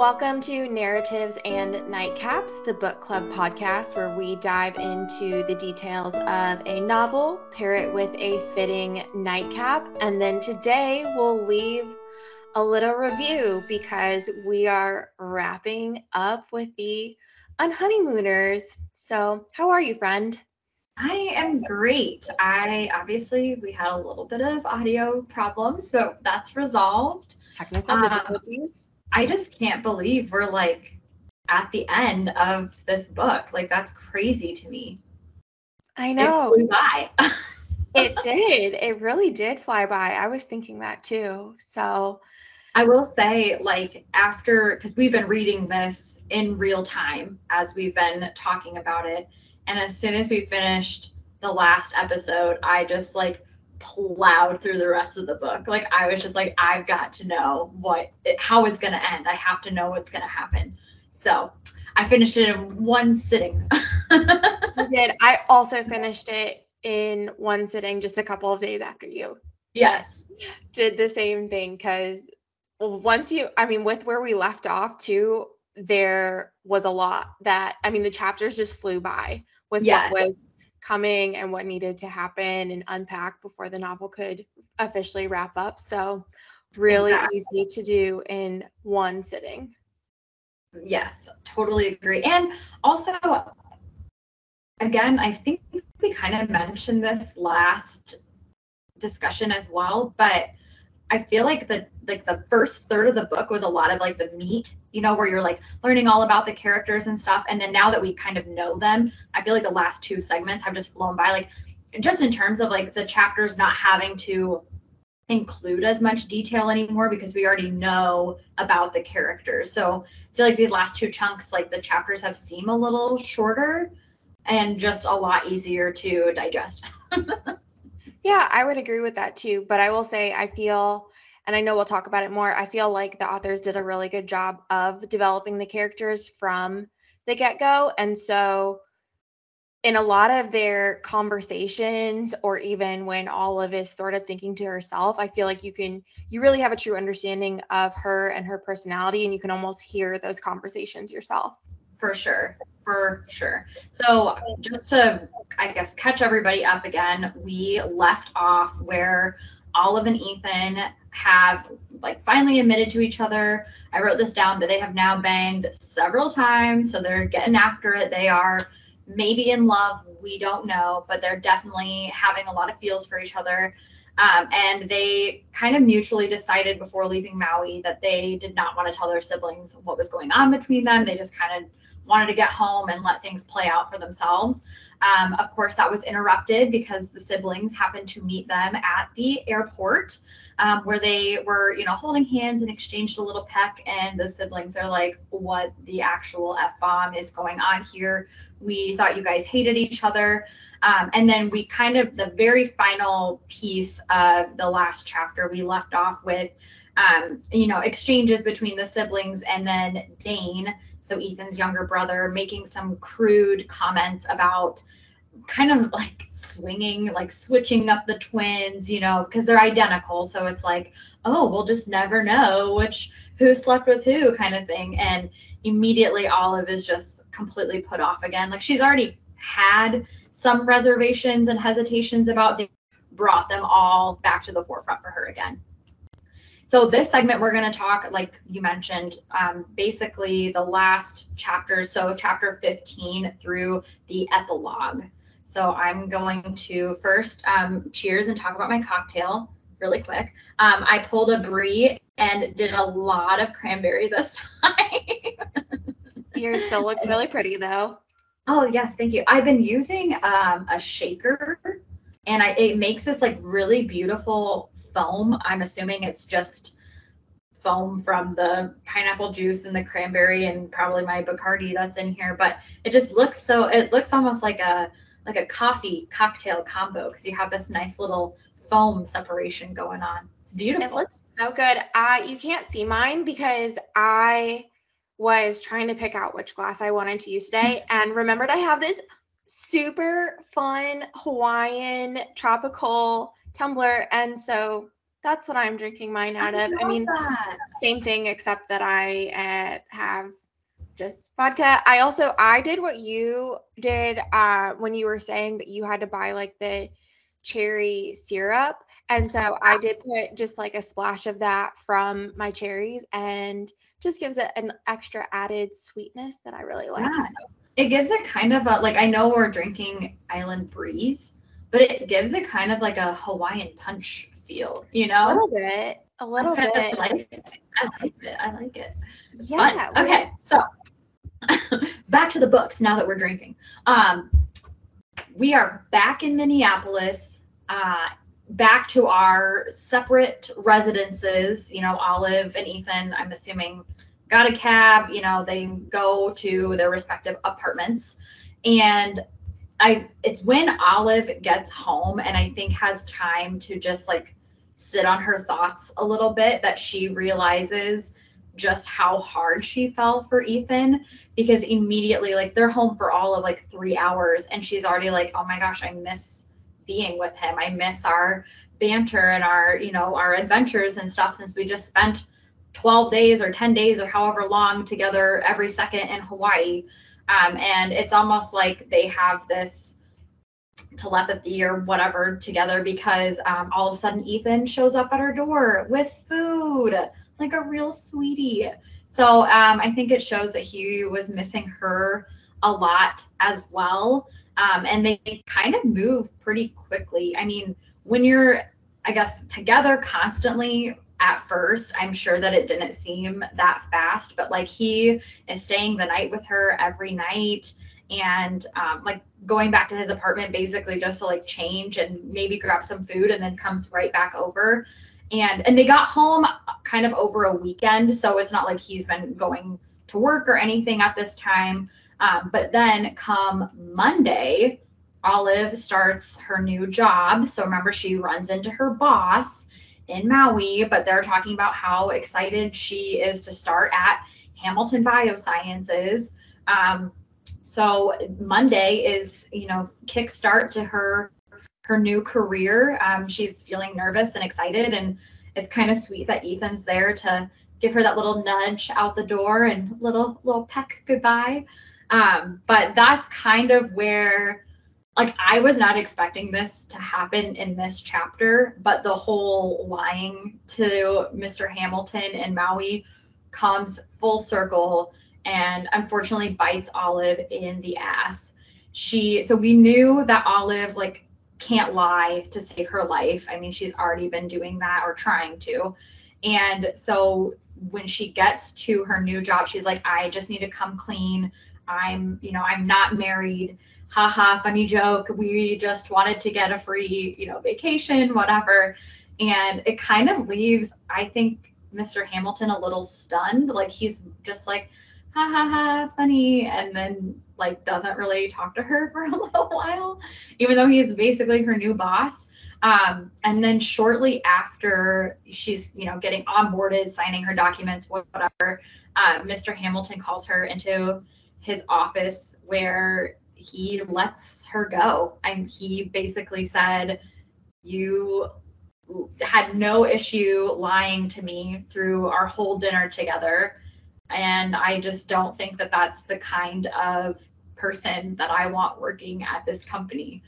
Welcome to Narratives and Nightcaps, the book club podcast where we dive into the details of a novel, pair it with a fitting nightcap, and then today we'll leave a little review because we are wrapping up with the Unhoneymooners. So, how are you, friend? I am great. I obviously we had a little bit of audio problems, but that's resolved. Technical difficulties. Um, I just can't believe we're like at the end of this book. Like that's crazy to me. I know. It flew by. it did. It really did fly by. I was thinking that too. So I will say, like, after because we've been reading this in real time as we've been talking about it. And as soon as we finished the last episode, I just like plowed through the rest of the book. Like I was just like, I've got to know what it, how it's going to end. I have to know what's going to happen. So I finished it in one sitting. I did. I also finished it in one sitting just a couple of days after you. Yes. Did the same thing because once you, I mean, with where we left off too, there was a lot that, I mean, the chapters just flew by with yes. what was coming and what needed to happen and unpack before the novel could officially wrap up. So, really exactly. easy to do in one sitting. Yes, totally agree. And also, again, I think we kind of mentioned this last discussion as well, but I feel like the like the first third of the book was a lot of like the meat, you know, where you're like learning all about the characters and stuff. And then now that we kind of know them, I feel like the last two segments have just flown by. Like just in terms of like the chapters not having to include as much detail anymore because we already know about the characters. So I feel like these last two chunks, like the chapters have seemed a little shorter and just a lot easier to digest. Yeah, I would agree with that too. But I will say, I feel, and I know we'll talk about it more, I feel like the authors did a really good job of developing the characters from the get go. And so, in a lot of their conversations, or even when Olive is sort of thinking to herself, I feel like you can, you really have a true understanding of her and her personality, and you can almost hear those conversations yourself. For sure for sure. So, just to, I guess, catch everybody up again, we left off where Olive and Ethan have like finally admitted to each other. I wrote this down, but they have now banged several times. So, they're getting after it. They are maybe in love. We don't know, but they're definitely having a lot of feels for each other. Um, and they kind of mutually decided before leaving Maui that they did not want to tell their siblings what was going on between them. They just kind of wanted to get home and let things play out for themselves. Um, of course, that was interrupted because the siblings happened to meet them at the airport um, where they were, you know, holding hands and exchanged a little peck. And the siblings are like, what the actual F bomb is going on here? We thought you guys hated each other. Um, and then we kind of, the very final piece of the last chapter, we left off with, um, you know, exchanges between the siblings and then Dane so Ethan's younger brother, making some crude comments about kind of like swinging, like switching up the twins, you know, because they're identical. So it's like, oh, we'll just never know which who slept with who kind of thing. And immediately Olive is just completely put off again. Like she's already had some reservations and hesitations about brought them all back to the forefront for her again. So this segment, we're going to talk, like you mentioned, um, basically the last chapters. So chapter 15 through the epilogue. So I'm going to first um, cheers and talk about my cocktail really quick. Um, I pulled a brie and did a lot of cranberry this time. Yours still looks really pretty though. Oh yes, thank you. I've been using um, a shaker and I, it makes this like really beautiful foam. I'm assuming it's just foam from the pineapple juice and the cranberry and probably my Bacardi that's in here, but it just looks so it looks almost like a like a coffee cocktail combo because you have this nice little foam separation going on. It's beautiful. It looks so good. Uh you can't see mine because I was trying to pick out which glass I wanted to use today and remembered I have this super fun Hawaiian tropical tumbler and so That's what I'm drinking mine out I of. I mean, that. same thing except that I uh, have just vodka. I also I did what you did uh, when you were saying that you had to buy like the cherry syrup. And so I did put just like a splash of that from my cherries and just gives it an extra added sweetness that I really like. Yeah. So. It gives it kind of a like I know we're drinking Island Breeze, but it gives it kind of like a Hawaiian punch feel, you know? A little bit. A little bit. I like it. I like it. I like it. It's yeah, fun. Okay, so back to the books now that we're drinking. Um, we are back in Minneapolis, uh, back to our separate residences. You know, Olive and Ethan, I'm assuming, got a cab. You know, they go to their respective apartments. And I, it's when Olive gets home and I think has time to just like sit on her thoughts a little bit that she realizes just how hard she fell for Ethan because immediately like they're home for all of like 3 hours and she's already like oh my gosh I miss being with him. I miss our banter and our you know our adventures and stuff since we just spent 12 days or 10 days or however long together every second in Hawaii um, and it's almost like they have this telepathy or whatever together because um, all of a sudden Ethan shows up at her door with food like a real sweetie. So um, I think it shows that he was missing her a lot as well. Um, and they kind of move pretty quickly. I mean, when you're, I guess, together constantly at first, I'm sure that it didn't seem that fast, but like he is staying the night with her every night. And um, like going back to his apartment basically just to like change and maybe grab some food and then comes right back over. And and they got home kind of over a weekend so it's not like he's been going to work or anything at this time. Um, but then come monday olive starts her new job. So remember she runs into her boss in maui but they're talking about how excited she is to start at hamilton biosciences um, so monday is you know kickstart to her her new career. Um, she's feeling nervous and excited, and it's kind of sweet that Ethan's there to give her that little nudge out the door and little little peck goodbye. Um, but that's kind of where like I was not expecting this to happen in this chapter, but the whole lying to Mr. Hamilton and Maui comes full circle and unfortunately bites Olive in the ass. She so we knew that Olive like can't lie to save her life. I mean, she's already been doing that or trying to. And so when she gets to her new job, she's like, I just need to come clean. I'm, you know, I'm not married. Haha, funny joke. We just wanted to get a free, you know, vacation, whatever. And it kind of leaves, I think, Mr. Hamilton a little stunned. Like he's just like, ha ha ha, funny. And then like doesn't really talk to her for a little while, even though he's basically her new boss. Um, and then shortly after she's, you know, getting onboarded, signing her documents, whatever, uh, Mr. Hamilton calls her into his office where he lets her go. And he basically said, You had no issue lying to me through our whole dinner together. And I just don't think that that's the kind of person that I want working at this company.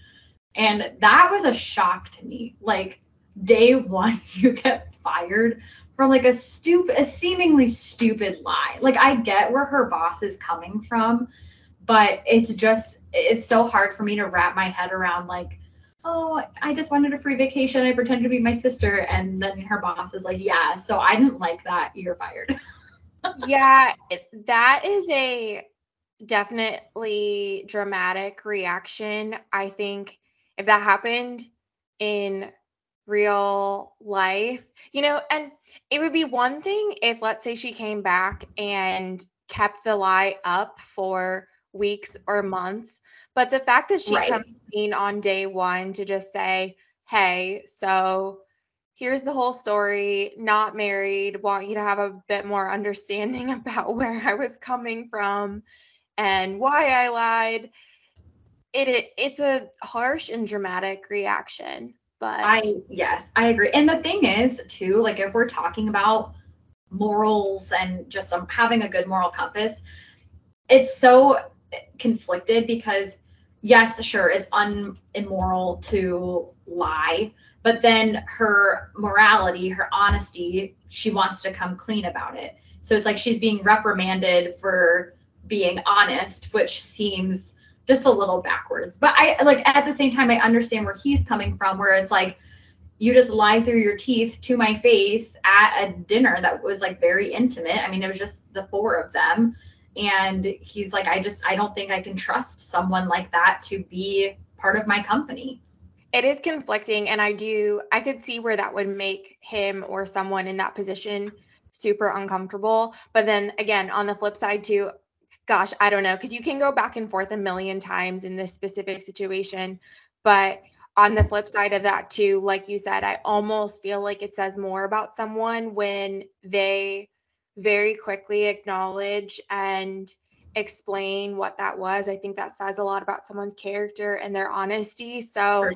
And that was a shock to me. Like day one, you get fired for like a stupid, a seemingly stupid lie. Like I get where her boss is coming from, but it's just, it's so hard for me to wrap my head around like, oh, I just wanted a free vacation. I pretended to be my sister. And then her boss is like, yeah, so I didn't like that. You're fired. yeah, that is a definitely dramatic reaction. I think if that happened in real life, you know, and it would be one thing if, let's say, she came back and kept the lie up for weeks or months. But the fact that she right. comes in on day one to just say, hey, so here's the whole story, not married, want you to have a bit more understanding about where I was coming from and why I lied. It, it it's a harsh and dramatic reaction, But I yes, I agree. And the thing is, too, like if we're talking about morals and just some having a good moral compass, it's so conflicted because yes, sure, it's unimmoral to lie, but then her morality, her honesty, she wants to come clean about it. So it's like she's being reprimanded for being honest, which seems just a little backwards. But I like at the same time, I understand where he's coming from, where it's like you just lie through your teeth to my face at a dinner that was like very intimate. I mean, it was just the four of them. And he's like, I just, I don't think I can trust someone like that to be part of my company. It is conflicting. And I do, I could see where that would make him or someone in that position super uncomfortable. But then again, on the flip side, too, gosh, I don't know, because you can go back and forth a million times in this specific situation. But on the flip side of that, too, like you said, I almost feel like it says more about someone when they very quickly acknowledge and explain what that was. I think that says a lot about someone's character and their honesty. So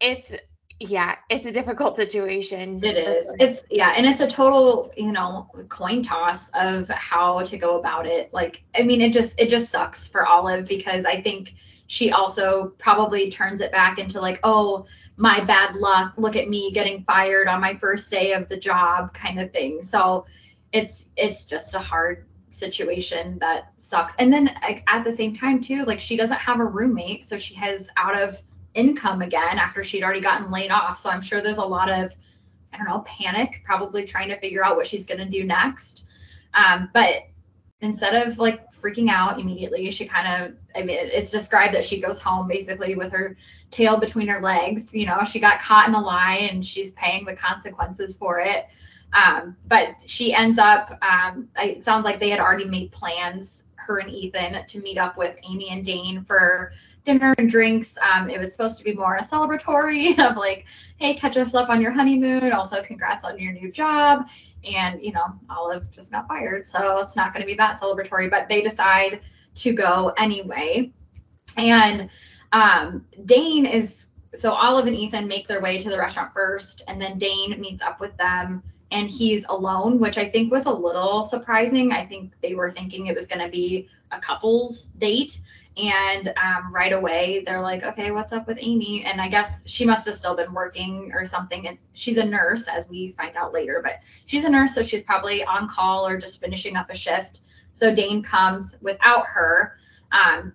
it's yeah, it's a difficult situation. It is. Sure. It's yeah, and it's a total, you know, coin toss of how to go about it. Like, I mean, it just it just sucks for Olive because I think she also probably turns it back into like, oh, my bad luck. Look at me getting fired on my first day of the job, kind of thing. So it's it's just a hard situation that sucks. And then at the same time too, like she doesn't have a roommate, so she has out of income again after she'd already gotten laid off. So I'm sure there's a lot of I don't know panic, probably trying to figure out what she's going to do next. Um, but instead of like freaking out immediately, she kind of, I mean, it's described that she goes home basically with her tail between her legs. You know, she got caught in a lie and she's paying the consequences for it. Um, but she ends up, um, it sounds like they had already made plans, her and Ethan, to meet up with Amy and Dane for dinner and drinks. Um, it was supposed to be more a celebratory of like, hey, catch us up on your honeymoon. Also, congrats on your new job. And, you know, Olive just got fired. So it's not going to be that celebratory, but they decide to go anyway. And um, Dane is so Olive and Ethan make their way to the restaurant first, and then Dane meets up with them and he's alone, which I think was a little surprising. I think they were thinking it was going to be a couple's date. And um, right away, they're like, okay, what's up with Amy? And I guess she must have still been working or something. It's, she's a nurse, as we find out later, but she's a nurse, so she's probably on call or just finishing up a shift. So Dane comes without her. Um,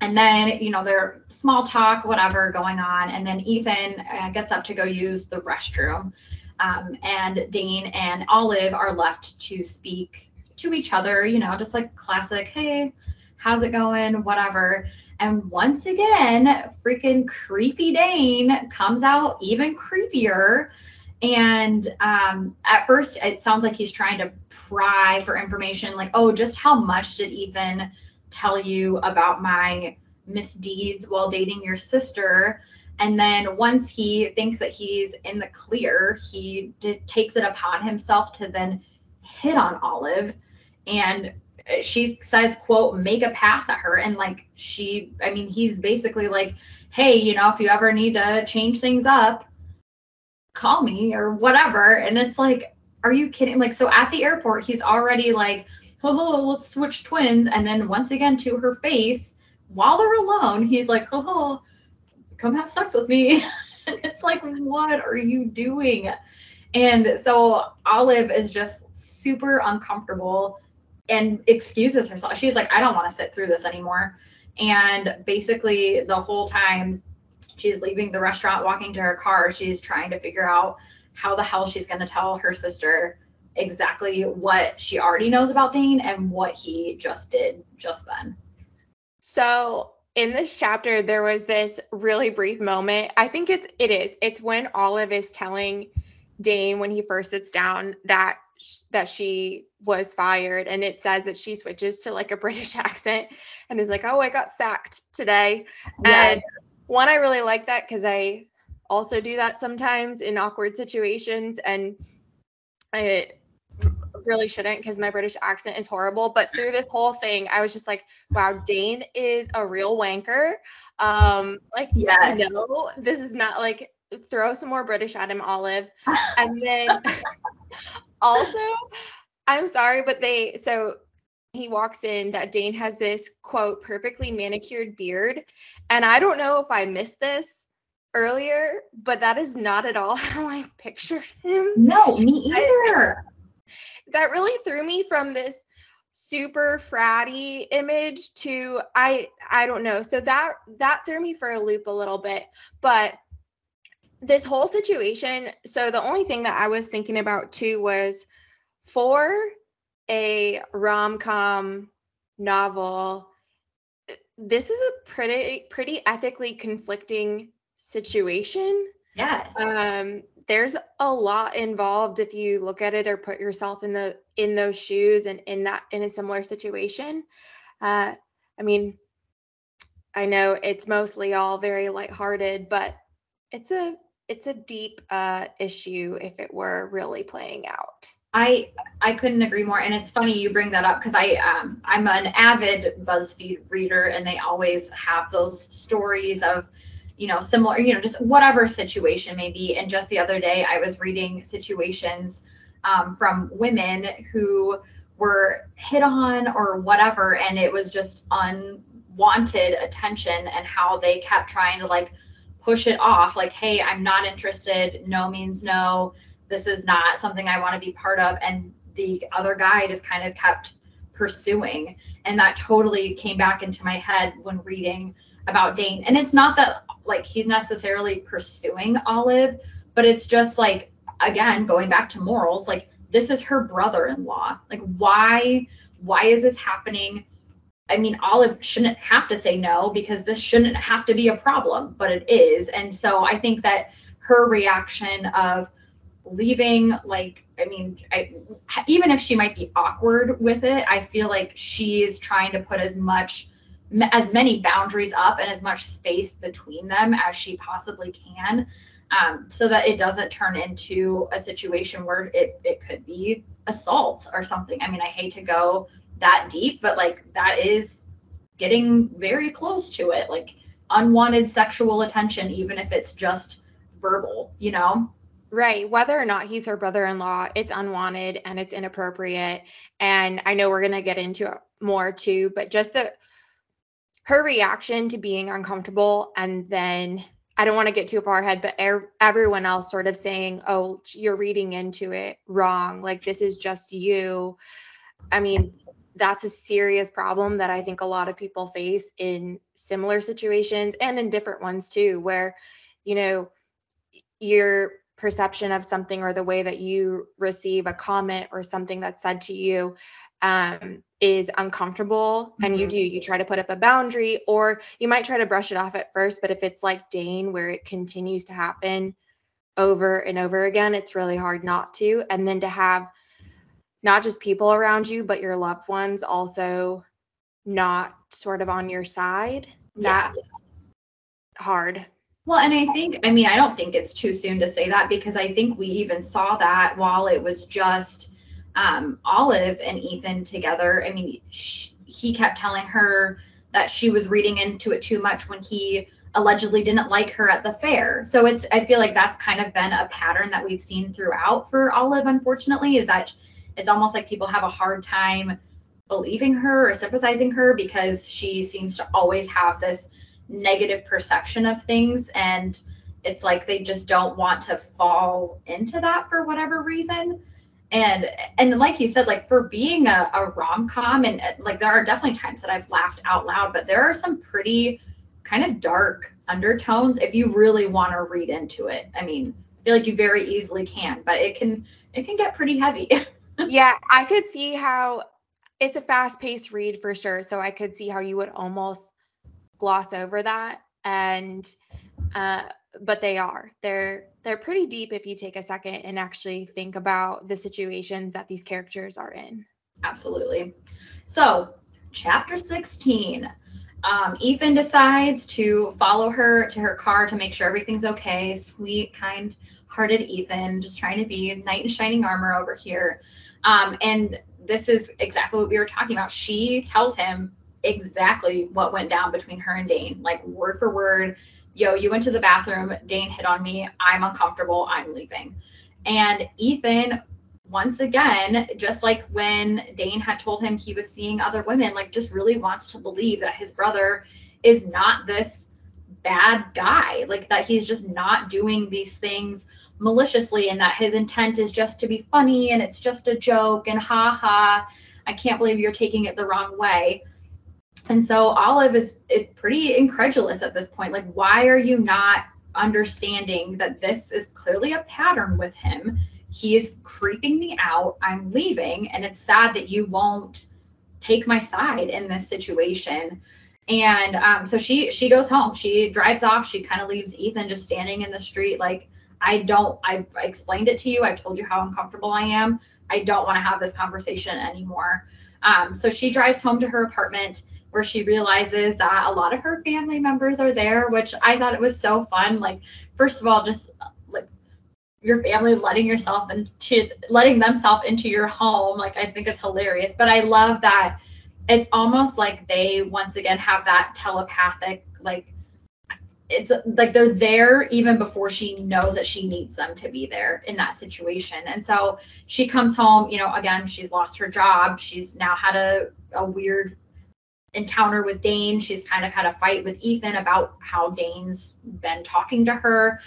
and then, you know, they're small talk, whatever going on. And then Ethan uh, gets up to go use the restroom. Um, and Dane and Olive are left to speak to each other, you know, just like classic, hey, how's it going? Whatever. And once again, freaking creepy Dane comes out even creepier. And um, at first, it sounds like he's trying to pry for information like, oh, just how much did Ethan tell you about my misdeeds while dating your sister? And then once he thinks that he's in the clear, he takes it upon himself to then hit on Olive. And she says, quote, make a pass at her. And like she, I mean, he's basically like, hey, you know, if you ever need to change things up, call me or whatever. And it's like, are you kidding? Like, so at the airport, he's already like, oh, let's switch twins. And then once again to her face, while they're alone, he's like, oh, come have sex with me. and it's like, what are you doing? And so Olive is just super uncomfortable and excuses herself. She's like, I don't want to sit through this anymore. And basically, the whole time she's leaving the restaurant, walking to her car, she's trying to figure out how the hell she's going to tell her sister exactly what she already knows about Dane and what he just did just then. So in this chapter there was this really brief moment. I think it's it is. It's when olive is telling dane when he first sits down that that she was fired and it says that she switches to like a british accent and is like oh i got sacked today. Yeah. and one i really like that because i also do that sometimes in awkward situations and i really shouldn't because my British accent is horrible. But through this whole thing, I was just like, wow, Dane is a real wanker. Um, like, yes. no, this is not like throw some more British at him, Olive. And then also, I'm sorry, but they so he walks in that Dane has this quote perfectly manicured beard. And I don't know if I missed this earlier, but that is not at all how I pictured him. No, me either. I, that really threw me from this super fratty image to I I don't know. So that that threw me for a loop a little bit. But this whole situation, so the only thing that I was thinking about too was for a rom-com novel, this is a pretty pretty ethically conflicting situation. Yes. Um there's a lot involved if you look at it or put yourself in the in those shoes and in that in a similar situation. Uh i mean i know it's mostly all very lighthearted but it's a it's a deep uh issue if it were really playing out. I I couldn't agree more, and it's funny you bring that up because I um, I'm an avid BuzzFeed reader, and they always have those stories of you know, similar, you know, just whatever situation may be. And just the other day, I was reading situations um, from women who were hit on or whatever, and it was just unwanted attention, and how they kept trying to like push it off, like, hey, I'm not interested. No means no. This is not something I want to be part of. And the other guy just kind of kept pursuing. And that totally came back into my head when reading about Dane. And it's not that like he's necessarily pursuing Olive, but it's just like again going back to morals, like this is her brother-in-law. Like why why is this happening? I mean, Olive shouldn't have to say no because this shouldn't have to be a problem, but it is. And so I think that her reaction of leaving like i mean I, even if she might be awkward with it i feel like she's trying to put as much as many boundaries up and as much space between them as she possibly can um, so that it doesn't turn into a situation where it, it could be assault or something i mean i hate to go that deep but like that is getting very close to it like unwanted sexual attention even if it's just verbal you know Right. Whether or not he's her brother in law, it's unwanted and it's inappropriate. And I know we're going to get into it more too, but just the her reaction to being uncomfortable and then I don't want to get too far ahead, but er- everyone else sort of saying, "Oh, you're reading into it wrong. Like this is just you." I mean, that's a serious problem that I think a lot of people face in similar situations and in different ones too, where you know your perception of something or the way that you receive a comment or something that's said to you um, is uncomfortable mm-hmm. and you mm-hmm. do you try to put up a boundary or you might try to brush it off at first but if it's like dane where it continues to happen over and over again it's really hard not to and then to have not just people around you but your loved ones also not sort of on your side that's hard well, and I think, I mean, I don't think it's too soon to say that because I think we even saw that while it was just um, Olive and Ethan together. I mean, she, he kept telling her that she was reading into it too much when he allegedly didn't like her at the fair. So it's I feel like that's kind of been a pattern that we've seen throughout for Olive unfortunately is that it's almost like people have a hard time believing her or sympathizing her because she seems to always have this negative perception of things and it's like they just don't want to fall into that for whatever reason. And and like you said like for being a, a rom-com and uh, like there are definitely times that i've laughed out loud but there are some pretty kind of dark undertones if you really want to read into it. I mean i feel like you very easily can but it can it can get pretty heavy. Yeah i could see how it's a fast-paced read for sure so i could see how you would almost gloss over that and uh but they are they're they're pretty deep if you take a second and actually think about the situations that these characters are in. Absolutely. So, chapter 16. Um, Ethan decides to follow her to her car to make sure everything's okay. Sweet, kind hearted Ethan, just trying to be knight in shining armor over here. Um, and this is exactly what we were talking about. She tells him exactly what went down between her and Dane, like word for word yo, you went to the bathroom, Dane hit on me, I'm uncomfortable, I'm leaving. And Ethan, once again, just like when Dane had told him he was seeing other women, like just really wants to believe that his brother is not this bad guy, like that he's just not doing these things maliciously and that his intent is just to be funny and it's just a joke and ha ha. I can't believe you're taking it the wrong way. And so Olive is pretty incredulous at this point. Like, why are you not understanding that this is clearly a pattern with him? He is creeping me out. I'm leaving. And it's sad that you won't take my side in this situation. And um, so she she goes home. She drives off. She kind of leaves Ethan just standing in the street, like, I don't, I've explained it to you. I've told you how uncomfortable I am. I don't want to have this conversation anymore. Um, so she drives home to her apartment where she realizes that a lot of her family members are there, which I thought it was so fun. Like, first of all, just like your family letting yourself into letting themselves into your home, like I think is hilarious. But I love that it's almost like they once again have that telepathic like it's like they're there even before she knows that she needs them to be there in that situation. And so she comes home, you know, again, she's lost her job. She's now had a, a weird encounter with Dane. She's kind of had a fight with Ethan about how Dane's been talking to her.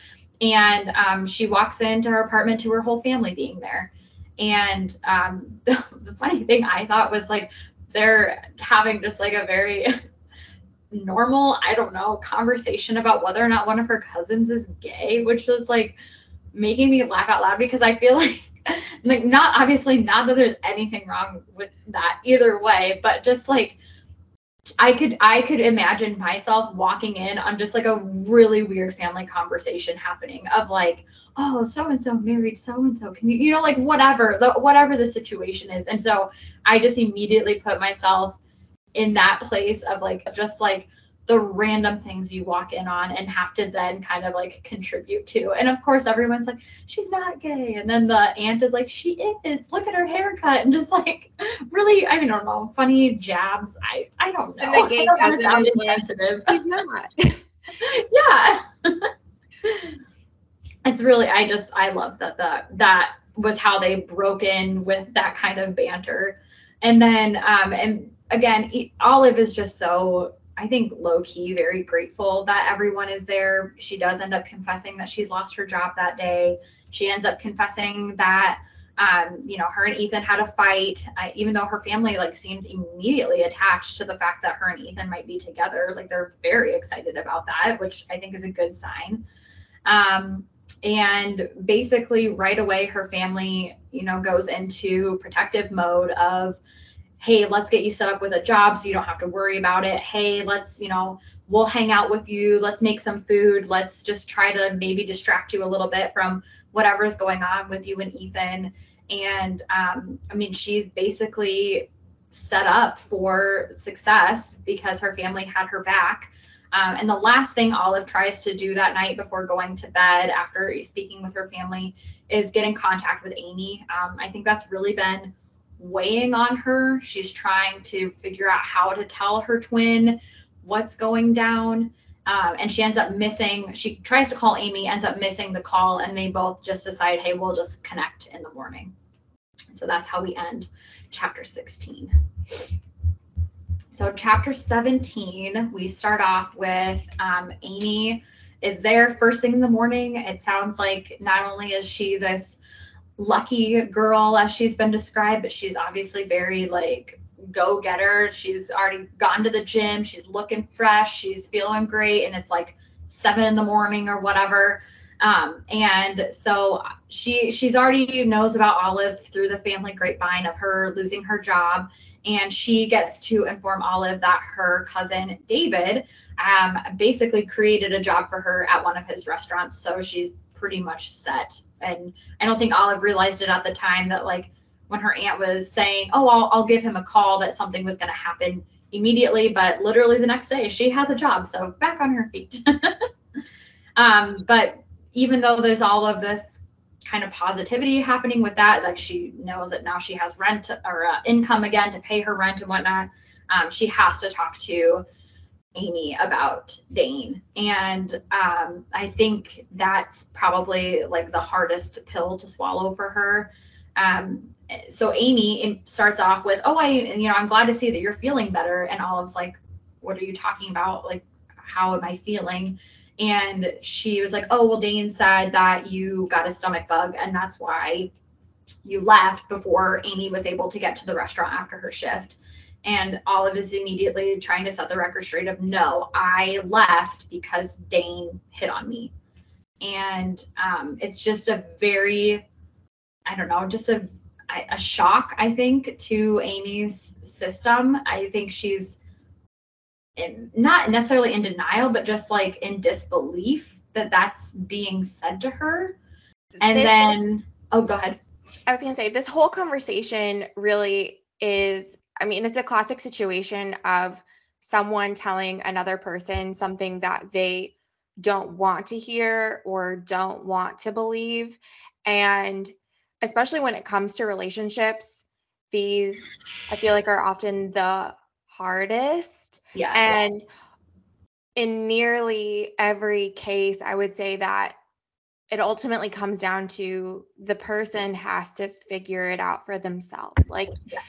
And um, she walks into her apartment to her whole family being there. And um, the, the funny thing I thought was like, they're having just like a very normal, I don't know, conversation about whether or not one of her cousins is gay, which was like making me laugh out loud because I feel like like not obviously not that there's anything wrong with that either way, but just like I could I could imagine myself walking in on just like a really weird family conversation happening of like, oh, so and so married so and so. Can you you know like whatever the whatever the situation is. And so I just immediately put myself in that place of like just like the random things you walk in on and have to then kind of like contribute to. And of course, everyone's like, she's not gay. And then the aunt is like, she is. Look at her haircut. And just like really, I mean, I don't know, funny jabs. I I don't know. The gay I sound insensitive. She's not. yeah. it's really, I just, I love that the, that was how they broke in with that kind of banter. And then, um, and again, Olive is just so I think low key, very grateful that everyone is there. She does end up confessing that she's lost her job that day. She ends up confessing that, um, you know, her and Ethan had a fight, uh, even though her family like seems immediately attached to the fact that her and Ethan might be together. Like they're very excited about that, which I think is a good sign. Um, and basically, right away, her family, you know, goes into protective mode of hey, let's get you set up with a job so you don't have to worry about it. Hey, let's, you know, we'll hang out with you. Let's make some food. Let's just try to maybe distract you a little bit from whatever's going on with you and Ethan. And um, I mean, she's basically set up for success because her family had her back. Um, and the last thing Olive tries to do that night before going to bed after speaking with her family is get in contact with Amy. Um, I think that's really been weighing on her. She's trying to figure out how to tell her twin what's going down. Um, and she ends up missing, she tries to call Amy, ends up missing the call, and they both just decide, hey, we'll just connect in the morning. So that's how we end chapter 16. So, chapter 17, we start off with um, Amy is there first thing in the morning. It sounds like not only is she this lucky girl as she's been described, but she's obviously very like go getter. She's already gone to the gym. She's looking fresh. She's feeling great. And it's like seven in the morning or whatever. Um, and so she she's already knows about Olive through the family grapevine of her losing her job. And she gets to inform Olive that her cousin David um, basically created a job for her at one of his restaurants. So she's pretty much set. And I don't think Olive realized it at the time that like when her aunt was saying, "Oh, I'll, I'll give him a call," that something was going to happen immediately. But literally the next day, she has a job, so back on her feet. um, but even though there's all of this kind of positivity happening with that, like she knows that now she has rent or uh, income again to pay her rent and whatnot. Um, she has to talk to Amy about Dane. And um, I think that's probably like the hardest pill to swallow for her. Um, so Amy starts off with, "Oh, I, you know, I'm glad to see that you're feeling better." And Olive's like, "What are you talking about? Like, how am I feeling?" And she was like, "Oh, well, Dane said that you got a stomach bug, and that's why you left before Amy was able to get to the restaurant after her shift." And Olive is immediately trying to set the record straight of no, I left because Dane hit on me. And um, it's just a very, I don't know, just a, a shock, I think, to Amy's system. I think she's not necessarily in denial, but just like in disbelief that that's being said to her. And this, then, oh, go ahead. I was going to say, this whole conversation really is I mean, it's a classic situation of someone telling another person something that they don't want to hear or don't want to believe. And especially when it comes to relationships, these I feel like are often the hardest. Yeah. And in nearly every case, I would say that it ultimately comes down to the person has to figure it out for themselves. Like, yeah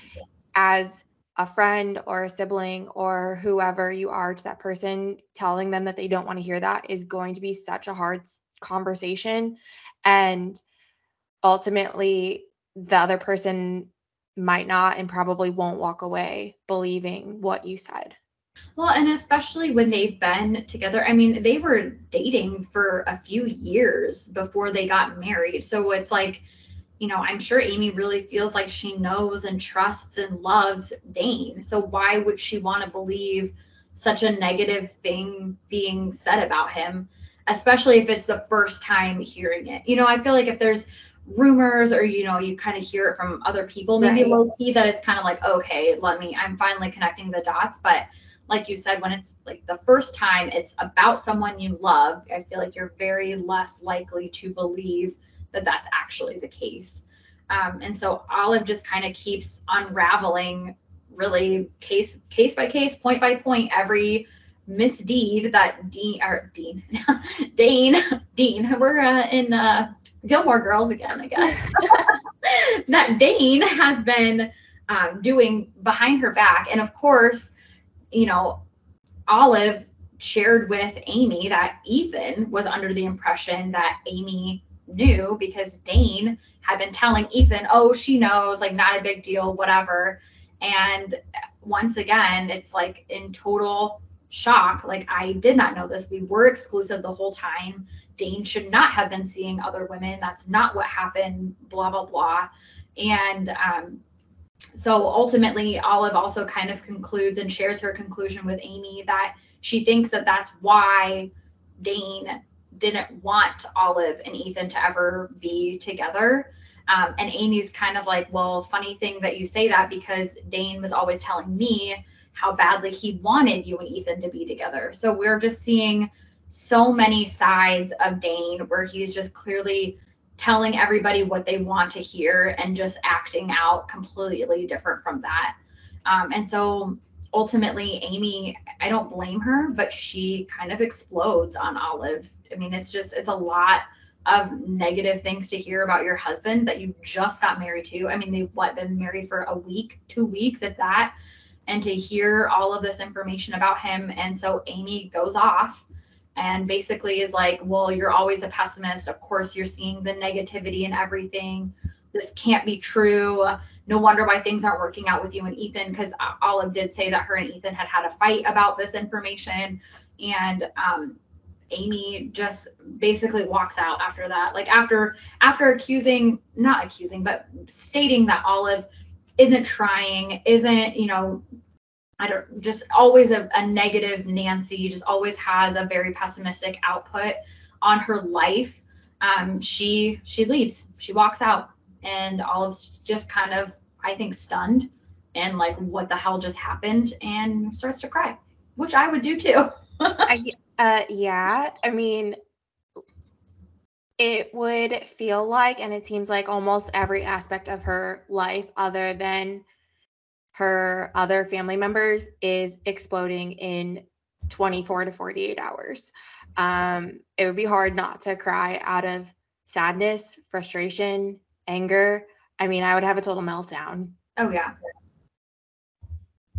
as a friend or a sibling or whoever you are to that person, telling them that they don't want to hear that is going to be such a hard conversation. And ultimately, the other person might not and probably won't walk away believing what you said. Well, and especially when they've been together. I mean, they were dating for a few years before they got married. So it's like, you know, I'm sure Amy really feels like she knows and trusts and loves Dane. So why would she want to believe such a negative thing being said about him, especially if it's the first time hearing it? You know, I feel like if there's rumors or you know you kind of hear it from other people maybe right. low key that it's kind of like okay let me i'm finally connecting the dots but like you said when it's like the first time it's about someone you love i feel like you're very less likely to believe that that's actually the case. Um, and so Olive just kind of keeps unraveling really case case by case, point by point, every misdeed that Dean or Dean Dane Dean we're uh, in uh, Gilmore Girls again, I guess. that Dane has been um, doing behind her back, and of course, you know, Olive shared with Amy that Ethan was under the impression that Amy knew because Dane had been telling Ethan, oh, she knows, like, not a big deal, whatever. And once again, it's like in total shock. Like, I did not know this. We were exclusive the whole time. Dane should not have been seeing other women. That's not what happened, blah, blah, blah. And um, so ultimately, Olive also kind of concludes and shares her conclusion with Amy that she thinks that that's why Dane didn't want Olive and Ethan to ever be together. Um, and Amy's kind of like, well, funny thing that you say that because Dane was always telling me how badly he wanted you and Ethan to be together. So we're just seeing so many sides of Dane where he's just clearly telling everybody what they want to hear and just acting out completely different from that. Um, and so ultimately amy i don't blame her but she kind of explodes on olive. I mean it's just it's a lot of negative things to hear about your husband that you just got married to. I mean they've what been married for a week two weeks if that? And to hear all of this information about him and so amy goes off and basically is like well you're always a pessimist. Of course you're seeing the negativity and everything this can't be true. No wonder why things aren't working out with you and Ethan, because Olive did say that her and Ethan had had a fight about this information. And um, Amy just basically walks out after that. Like after after accusing, not accusing, but stating that Olive isn't trying, isn't, you know, I don't just always a, a negative Nancy, just always has a very pessimistic output on her life. Um, she she leaves, she walks out and Olive's just kind of, I think, stunned and like, what the hell just happened, and starts to cry, which I would do too. I, uh, yeah, I mean, it would feel like, and it seems like almost every aspect of her life, other than her other family members, is exploding in 24 to 48 hours. Um, it would be hard not to cry out of sadness, frustration, anger. I mean, I would have a total meltdown. Oh yeah.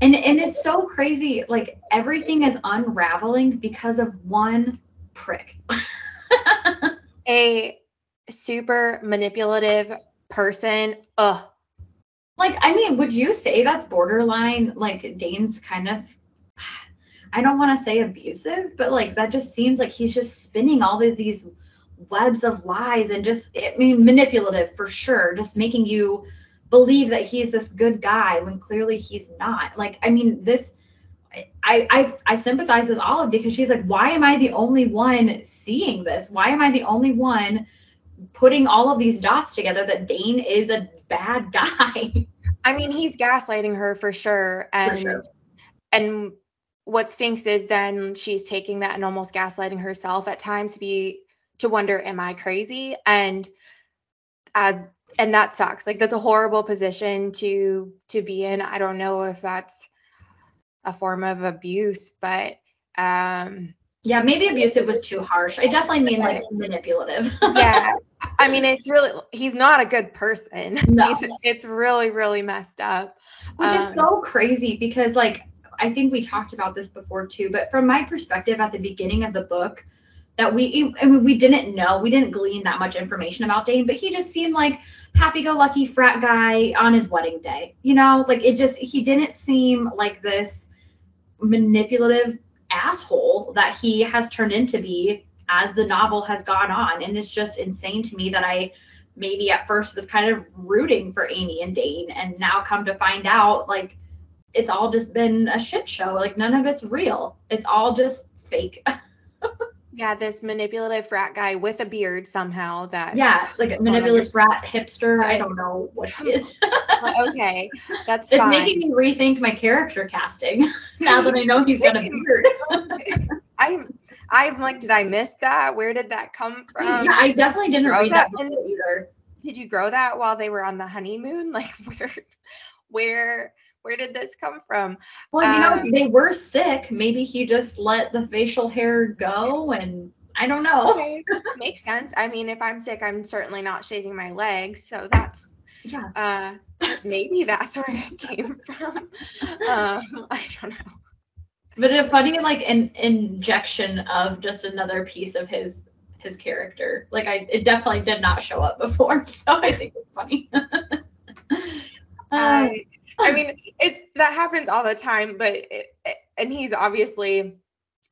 And and it's so crazy. Like everything is unraveling because of one prick. a super manipulative person. Ugh. Like, I mean, would you say that's borderline like Dane's kind of I don't want to say abusive, but like that just seems like he's just spinning all of these webs of lies and just I mean manipulative for sure, just making you believe that he's this good guy when clearly he's not. Like, I mean, this I, I I sympathize with Olive because she's like, why am I the only one seeing this? Why am I the only one putting all of these dots together that Dane is a bad guy? I mean, he's gaslighting her for sure. And for sure. and what stinks is then she's taking that and almost gaslighting herself at times to be to wonder, am I crazy? And as and that sucks. Like that's a horrible position to to be in. I don't know if that's a form of abuse, but um yeah, maybe abusive was too harsh. I definitely mean like manipulative. yeah. I mean, it's really he's not a good person. No. It's, it's really really messed up. Which um, is so crazy because like I think we talked about this before too, but from my perspective at the beginning of the book, that we I mean, we didn't know, we didn't glean that much information about Dane, but he just seemed like happy-go-lucky frat guy on his wedding day. You know, like it just he didn't seem like this manipulative asshole that he has turned into be as the novel has gone on. And it's just insane to me that I maybe at first was kind of rooting for Ami and Dane and now come to find out like it's all just been a shit show. Like none of it's real. It's all just fake. yeah, this manipulative frat guy with a beard somehow that Yeah, like a manipulative frat hipster. I don't know what he is. okay. That's It's fine. making me rethink my character casting now that I know he's got a beard. I'm I'm like, did I miss that? Where did that come from? Yeah, I definitely didn't read that, that either. Did you grow that while they were on the honeymoon? Like where where where did this come from? Well, you um, know, they were sick. Maybe he just let the facial hair go and I don't know. Okay. Makes sense. I mean, if I'm sick, I'm certainly not shaving my legs. So that's yeah. Uh, maybe that's where it came from. Uh, I don't know. But a funny like an injection of just another piece of his his character. Like I, it definitely did not show up before, so I think it's funny. uh, I mean, it's that happens all the time, but it, and he's obviously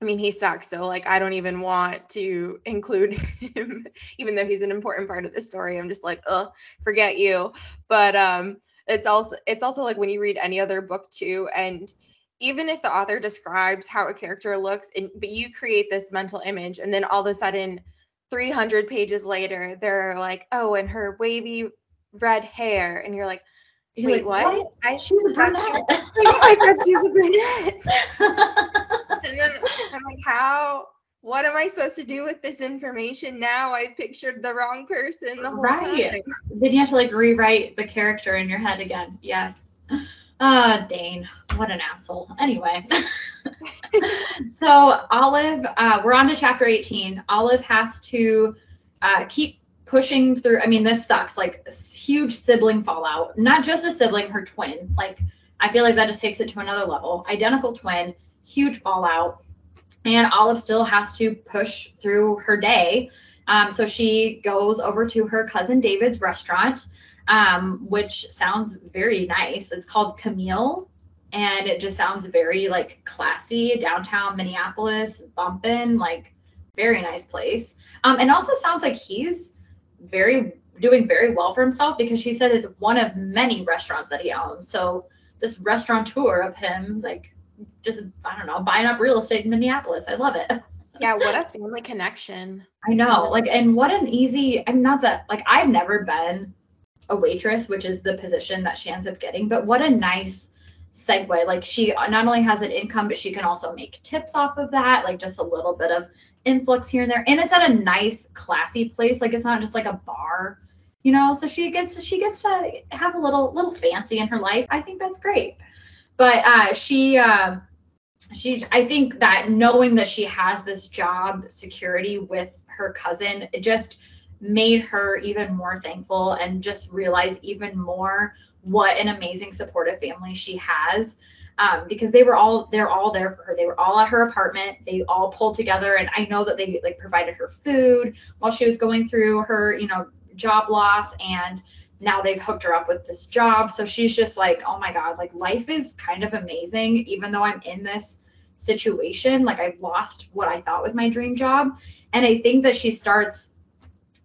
I mean, he sucks. So, like, I don't even want to include him, even though he's an important part of the story. I'm just like, oh, forget you. But um, it's also it's also like when you read any other book too, and even if the author describes how a character looks, and but you create this mental image, and then all of a sudden, 300 pages later, they're like, oh, and her wavy red hair, and you're like, you're Wait, like, what? what? I, she's a brunette. She was, I thought she's a brunette. and then I'm like, how? What am I supposed to do with this information now? I pictured the wrong person the whole right. time. Then you have to like rewrite the character in your head again. Yes. Uh, Dane, what an asshole. Anyway, so Olive, uh, we're on to chapter 18. Olive has to uh, keep pushing through. I mean, this sucks. Like huge sibling fallout. Not just a sibling, her twin. Like I feel like that just takes it to another level. Identical twin, huge fallout, and Olive still has to push through her day. Um, so she goes over to her cousin David's restaurant, um, which sounds very nice. It's called Camille, and it just sounds very like classy downtown Minneapolis, bumping like very nice place. Um, and also sounds like he's very doing very well for himself because she said it's one of many restaurants that he owns. So this restaurateur of him, like just I don't know, buying up real estate in Minneapolis. I love it. Yeah, what a family connection. I know. Like and what an easy I'm not that like I've never been a waitress, which is the position that she ends up getting, but what a nice segue. Like she not only has an income, but she can also make tips off of that, like just a little bit of influx here and there. And it's at a nice, classy place. Like it's not just like a bar, you know. So she gets she gets to have a little little fancy in her life. I think that's great. But uh, she uh, she i think that knowing that she has this job security with her cousin it just made her even more thankful and just realize even more what an amazing supportive family she has um, because they were all they're all there for her. They were all at her apartment. They all pulled together and i know that they like provided her food while she was going through her you know job loss and now they've hooked her up with this job. So she's just like oh my god like life is kind of amazing even though i'm in this situation. Like i've lost what i thought was my dream job. And i think that she starts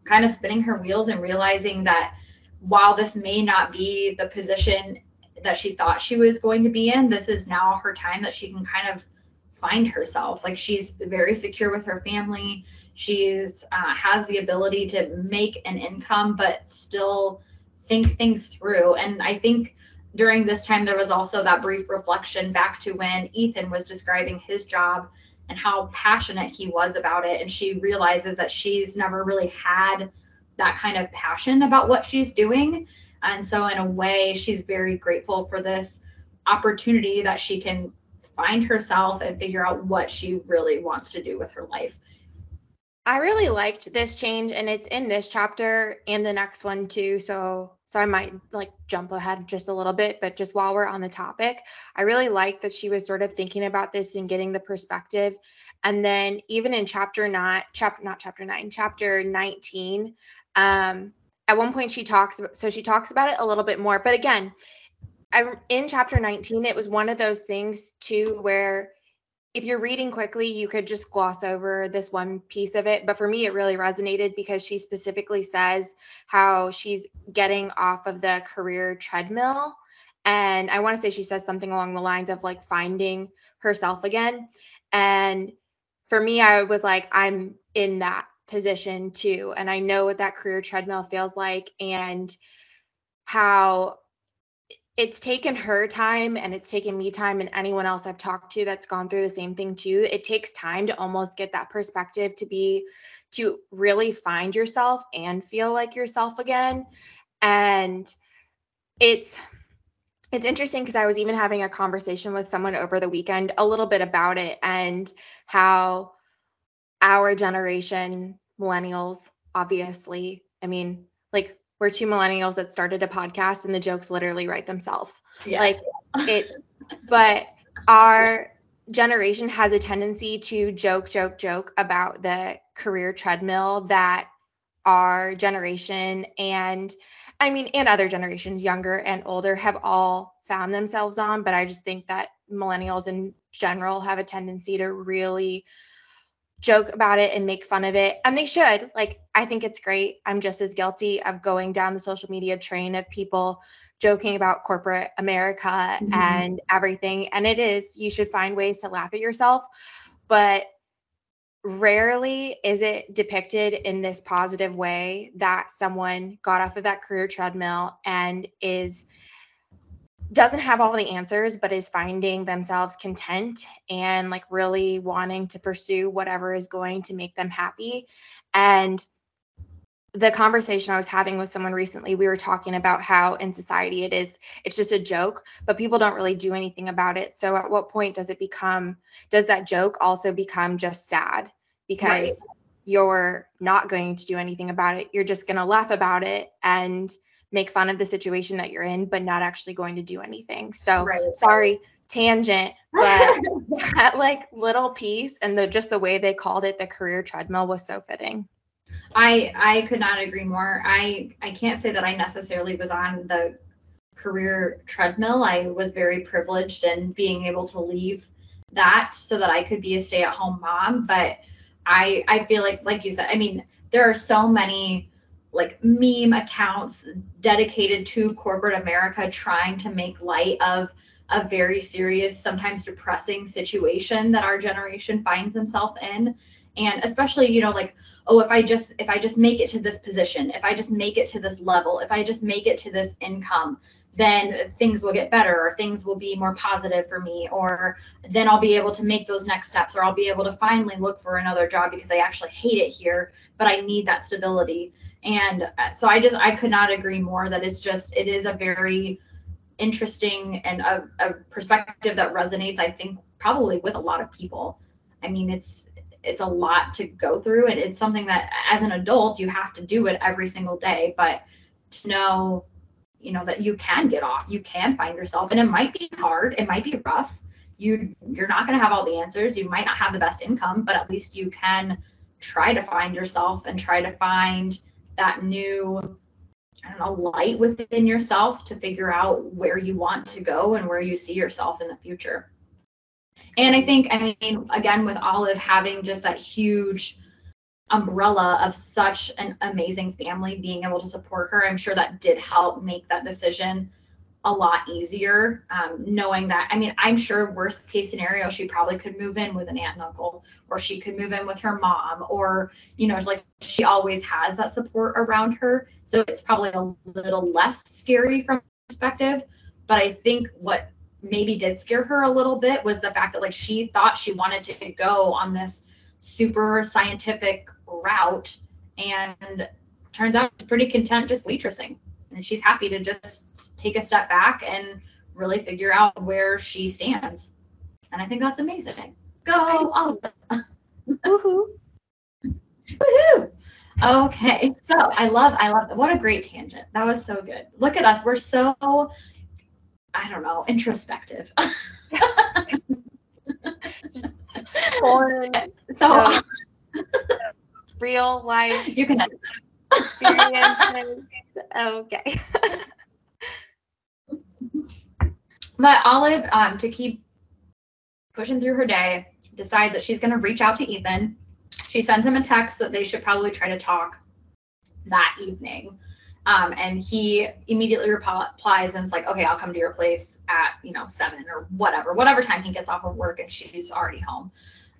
kind of spinning her wheels and realizing that while this may not be the position that she thought she was going to be in, this is now her time that she can kind of find herself. Like she's very secure with her family. She's uh, has the ability to make an income, but still think things through. And I think during this time there was also that brief reflection back to when Ethan was describing his job and how passionate he was about it. And she realizes that she's never really had that kind of passion about what she's doing. And so, in a way, she's very grateful for this opportunity that she can find herself and figure out what she really wants to do with her life. I really liked this change and it's in this chapter and the next one too. So so I might like jump ahead just a little bit, but just while we're on the topic, I really liked that she was sort of thinking about this and getting the perspective. And then even in chapter not chapter not chapter 9, chapter 19, um at one point she talks so she talks about it a little bit more but again I, in chapter 19 it was one of those things too where if you're reading quickly you could just gloss over this one piece of it but for me it really resonated because she specifically says how she's getting off of the career treadmill. And i want to say she says something along the lines of like finding herself again. And for me i was like i'm in that position too. And I know what that career treadmill feels like and how it's taken her time and it's taken me time and anyone else I've talked to that's gone through the same thing too. It takes time to almost get that perspective to be to really find yourself and feel like yourself again. And it's it's interesting because I was even having a conversation with someone over the weekend a little bit about it and how our generation, millennials, obviously, I mean, like we're two millennials that started a podcast and the jokes literally write themselves. Yes. Like it, but our generation has a tendency to joke, joke, joke about the career treadmill that our generation and I mean, and other generations, younger and older, have all found themselves on. But I just think that millennials in general have a tendency to really joke about it and make fun of it. And they should. Like, I think it's great. I'm just as guilty of going down the social media train of people joking about corporate America mm-hmm. and everything. And it is, you should find ways to laugh at yourself. But rarely is it depicted in this positive way that someone got off of that career treadmill and is doesn't have all the answers but is finding themselves content and like really wanting to pursue whatever is going to make them happy and the conversation I was having with someone recently, we were talking about how in society it is, it's just a joke, but people don't really do anything about it. So at what point does it become, does that joke also become just sad because right. you're not going to do anything about it? You're just going to laugh about it and make fun of the situation that you're in, but not actually going to do anything. So right. sorry, tangent, but that like little piece and the just the way they called it the career treadmill was so fitting. I I could not agree more. I I can't say that I necessarily was on the career treadmill. I was very privileged in being able to leave that so that I could be a stay-at-home mom, but I I feel like like you said, I mean, there are so many like meme accounts dedicated to corporate America trying to make light of a very serious, sometimes depressing situation that our generation finds themselves in. And especially, you know, like, oh, if I just if I just make it to this position, if I just make it to this level, if I just make it to this income, then things will get better or things will be more positive for me or then I'll be able to make those next steps or I'll be able to finally look for another job because I actually hate it here, but I need that stability. And uh, so I just I could not agree more that it's just it is a very interesting and a, a perspective that resonates, I think, probably with a lot of people. I mean, it's it's a lot to go through and it's something that as an adult you have to do it every single day but to know you know that you can get off you can find yourself and it might be hard it might be rough you you're not going to have all the answers you might not have the best income but at least you can try to find yourself and try to find that new I don't know, light within yourself to figure out where you want to go and where you see yourself in the future. And I think, I mean, again, with Olive having just that huge umbrella of such an amazing family being able to support her, I'm sure that did help make that decision a lot easier um, knowing that i mean i'm sure worst case scenario she probably could move in with an aunt and uncle or she could move in with her mom or you know like she always has that support around her. So it's probably a little less scary from perspective but i think what maybe did scare her a little bit was the fact that like she thought she wanted to go on this super scientific route and turns out she's pretty content just waitressing and she's happy to just take a step back and really figure out where she stands. And I think that's amazing. Go. Woohoo. Woohoo. Okay, so I love, I love, what a great tangent. That was so good. Look at us. We're so, I don't know, introspective. so, real life. You can experiences. okay. but Olive, um, to keep pushing through her day, decides that she's going to reach out to Ethan. She sends him a text that they should probably try to talk that evening. Um, and he immediately replies and it's like, okay, I'll come to your place at, you know, seven or whatever, whatever time he gets off of work and she's already home.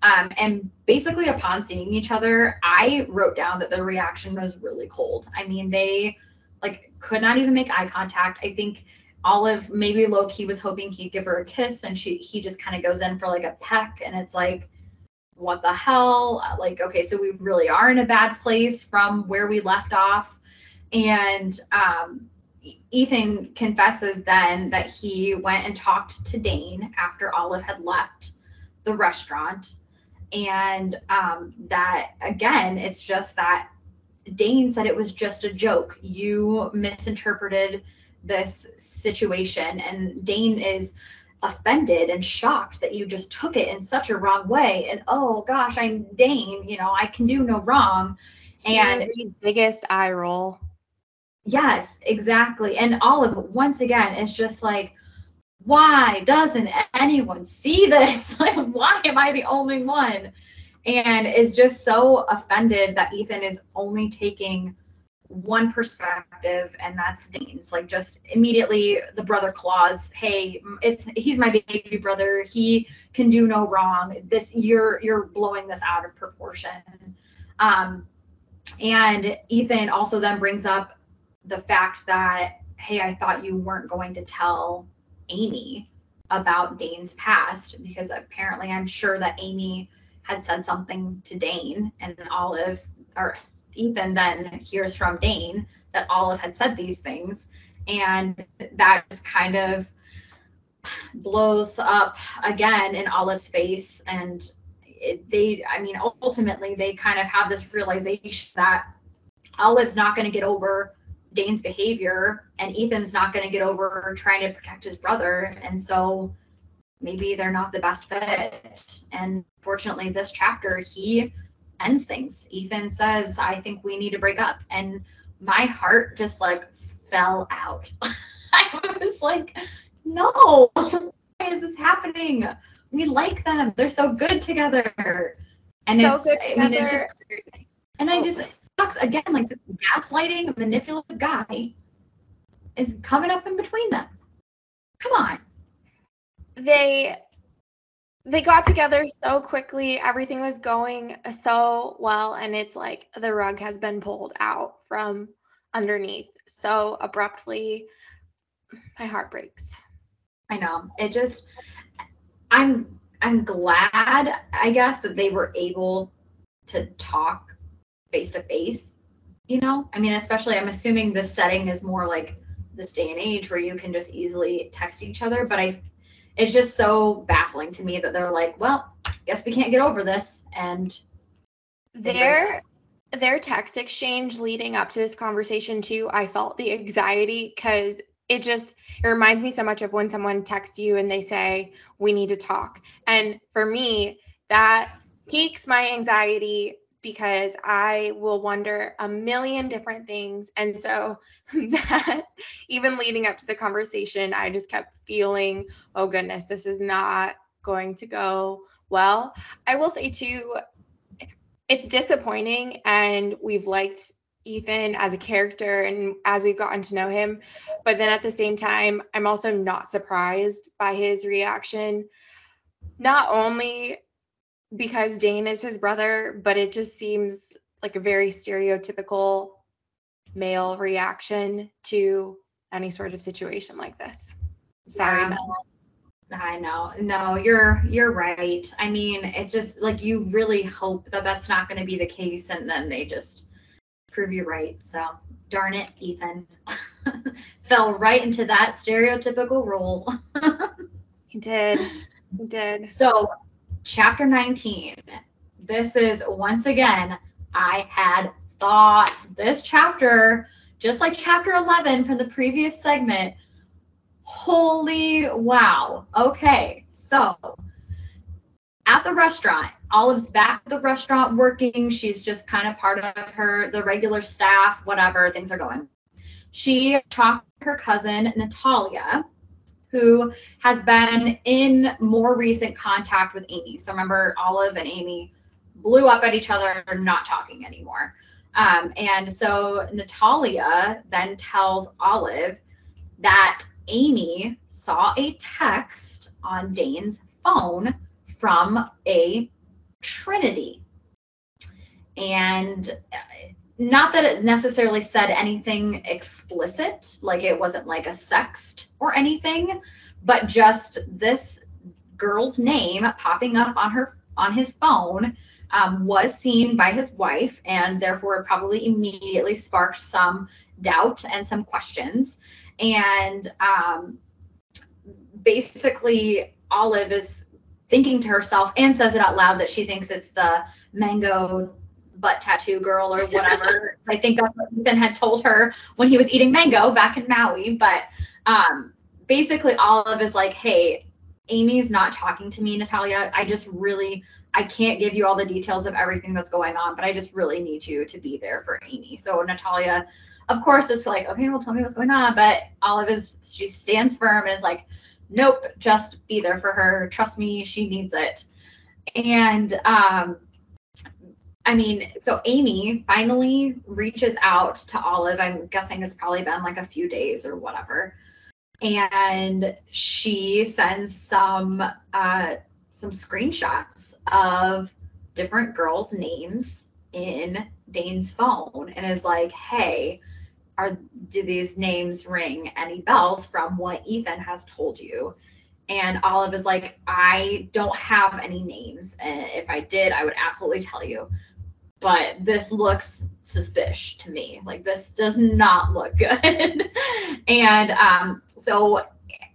Um, and basically, upon seeing each other, I wrote down that the reaction was really cold. I mean, they like could not even make eye contact. I think Olive maybe low key was hoping he'd give her a kiss, and she he just kind of goes in for like a peck, and it's like, what the hell? Like, okay, so we really are in a bad place from where we left off, and um, Ethan confesses then that he went and talked to Dane after Olive had left the restaurant and um, that again it's just that dane said it was just a joke. You misinterpreted this situation. And dane is offended and shocked that you just took it in such a wrong way. And oh gosh i'm dane. You know i can do no wrong. And the biggest eye roll. Yes exactly. And olive once again is just like why doesn't anyone see this? Like, why am I the only one? And is just so offended that Ethan is only taking one perspective, and that's Dane's. Like, just immediately the brother clause. Hey, it's he's my baby brother. He can do no wrong. This you're you're blowing this out of proportion. Um, and Ethan also then brings up the fact that hey, I thought you weren't going to tell Ami about Dane's past because apparently I'm sure that Ami had said something to Dane and Olive or Ethan then hears from Dane that Olive had said these things. And that just kind of blows up again in Olive's face. And it, they I mean ultimately they kind of have this realization that Olive's not going to get over Dane's behavior, and Ethan's not going to get over trying to protect his brother. And so maybe they're not the best fit. And fortunately, this chapter, he ends things. Ethan says, I think we need to break up. And my heart just like fell out. I was like, no, why is this happening? We like them. They're so good together. And so it's, good together. I mean, it's just, and I just, oh. Again like this gaslighting manipulative guy is coming up in between them. Come on. They they got together so quickly. Everything was going so well and it's like the rug has been pulled out from underneath so abruptly. My heart breaks. I know. It just i'm i'm glad i guess that they were able to talk face to face you know i mean especially i'm assuming this setting is more like this day and age where you can just easily text each other. But I, it's just so baffling to me that they're like, well, guess we can't get over this. And their their text exchange leading up to this conversation too, I felt the anxiety because it just it reminds me so much of when someone texts you and they say we need to talk and for me that piques my anxiety because I will wonder a million different things. And so that even leading up to the conversation, I just kept feeling, oh goodness, this is not going to go well. I will say too, it's disappointing and we've liked Ethan as a character and as we've gotten to know him. But then at the same time, I'm also not surprised by his reaction. Not only because Dane is his brother, but it just seems like a very stereotypical male reaction to any sort of situation like this. Sorry. Yeah. I know. No, you're you're right. I mean, it's just like you really hope that that's not going to be the case and then they just prove you right. So, darn it, Ethan. Fell right into that stereotypical role. he did. He did. So, chapter 19. This is once again, I had thoughts. This chapter, just like chapter 11 from the previous segment, holy wow. Okay, so at the restaurant, Olive's back at the restaurant working. She's just kind of part of her, the regular staff, whatever, things are going. She talked to her cousin, Natalia, who has been in more recent contact with Ami. So remember, Olive and Ami blew up at each other, not talking anymore. Um, and so Natalia then tells Olive that Ami saw a text on Dane's phone from a Trinity. And not that it necessarily said anything explicit, like it wasn't like a sext or anything, but just this girl's name popping up on her on his phone um, was seen by his wife, and therefore probably immediately sparked some doubt and some questions. And um, basically, Olive is thinking to herself and says it out loud that she thinks it's the mango butt tattoo girl or whatever. I think that's what Ethan had told her when he was eating mango back in Maui. But um, basically, Olive is like, hey, Ami's not talking to me, Natalia. I just really, I can't give you all the details of everything that's going on, but I just really need you to be there for Ami. So Natalia, of course, is like, okay, well, tell me what's going on. But Olive is, she stands firm and is like, nope, just be there for her. Trust me, she needs it. And um, I mean, so Ami finally reaches out to Olive. I'm guessing it's probably been like a few days or whatever. And she sends some uh, some screenshots of different girls' names in Dane's phone and is like, hey, are do these names ring any bells from what Ethan has told you? And Olive is like, I don't have any names. If I did, I would absolutely tell you but this looks suspicious to me. Like this does not look good. and um, so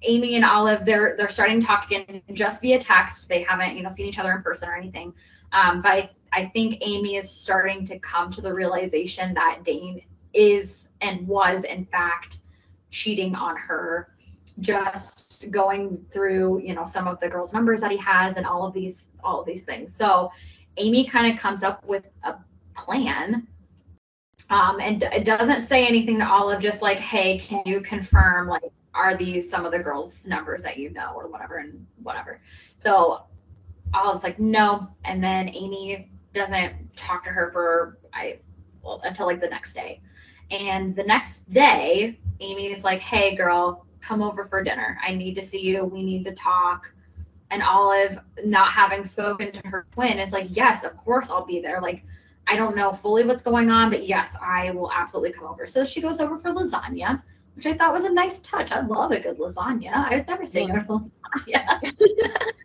Ami and Olive, they're they're starting to talk again just via text. They haven't, you know, seen each other in person or anything. Um, but I, I think Ami is starting to come to the realization that Dane is and was in fact cheating on her just going through you know some of the girls numbers that he has and all of these all of these things so Ami kind of comes up with a plan. Um, and it doesn't say anything to Olive, just like, hey, can you confirm, like, are these some of the girls' numbers that you know, or whatever, and whatever. So Olive's like, no. And then Ami doesn't talk to her for, I, well, until like the next day. And the next day, Ami's like, hey, girl, come over for dinner. I need to see you. We need to talk and Olive not having spoken to her twin is like, yes, of course I'll be there. Like, I don't know fully what's going on, but yes, I will absolutely come over. So she goes over for lasagna, which I thought was a nice touch. I love a good lasagna. I would never say no to lasagna.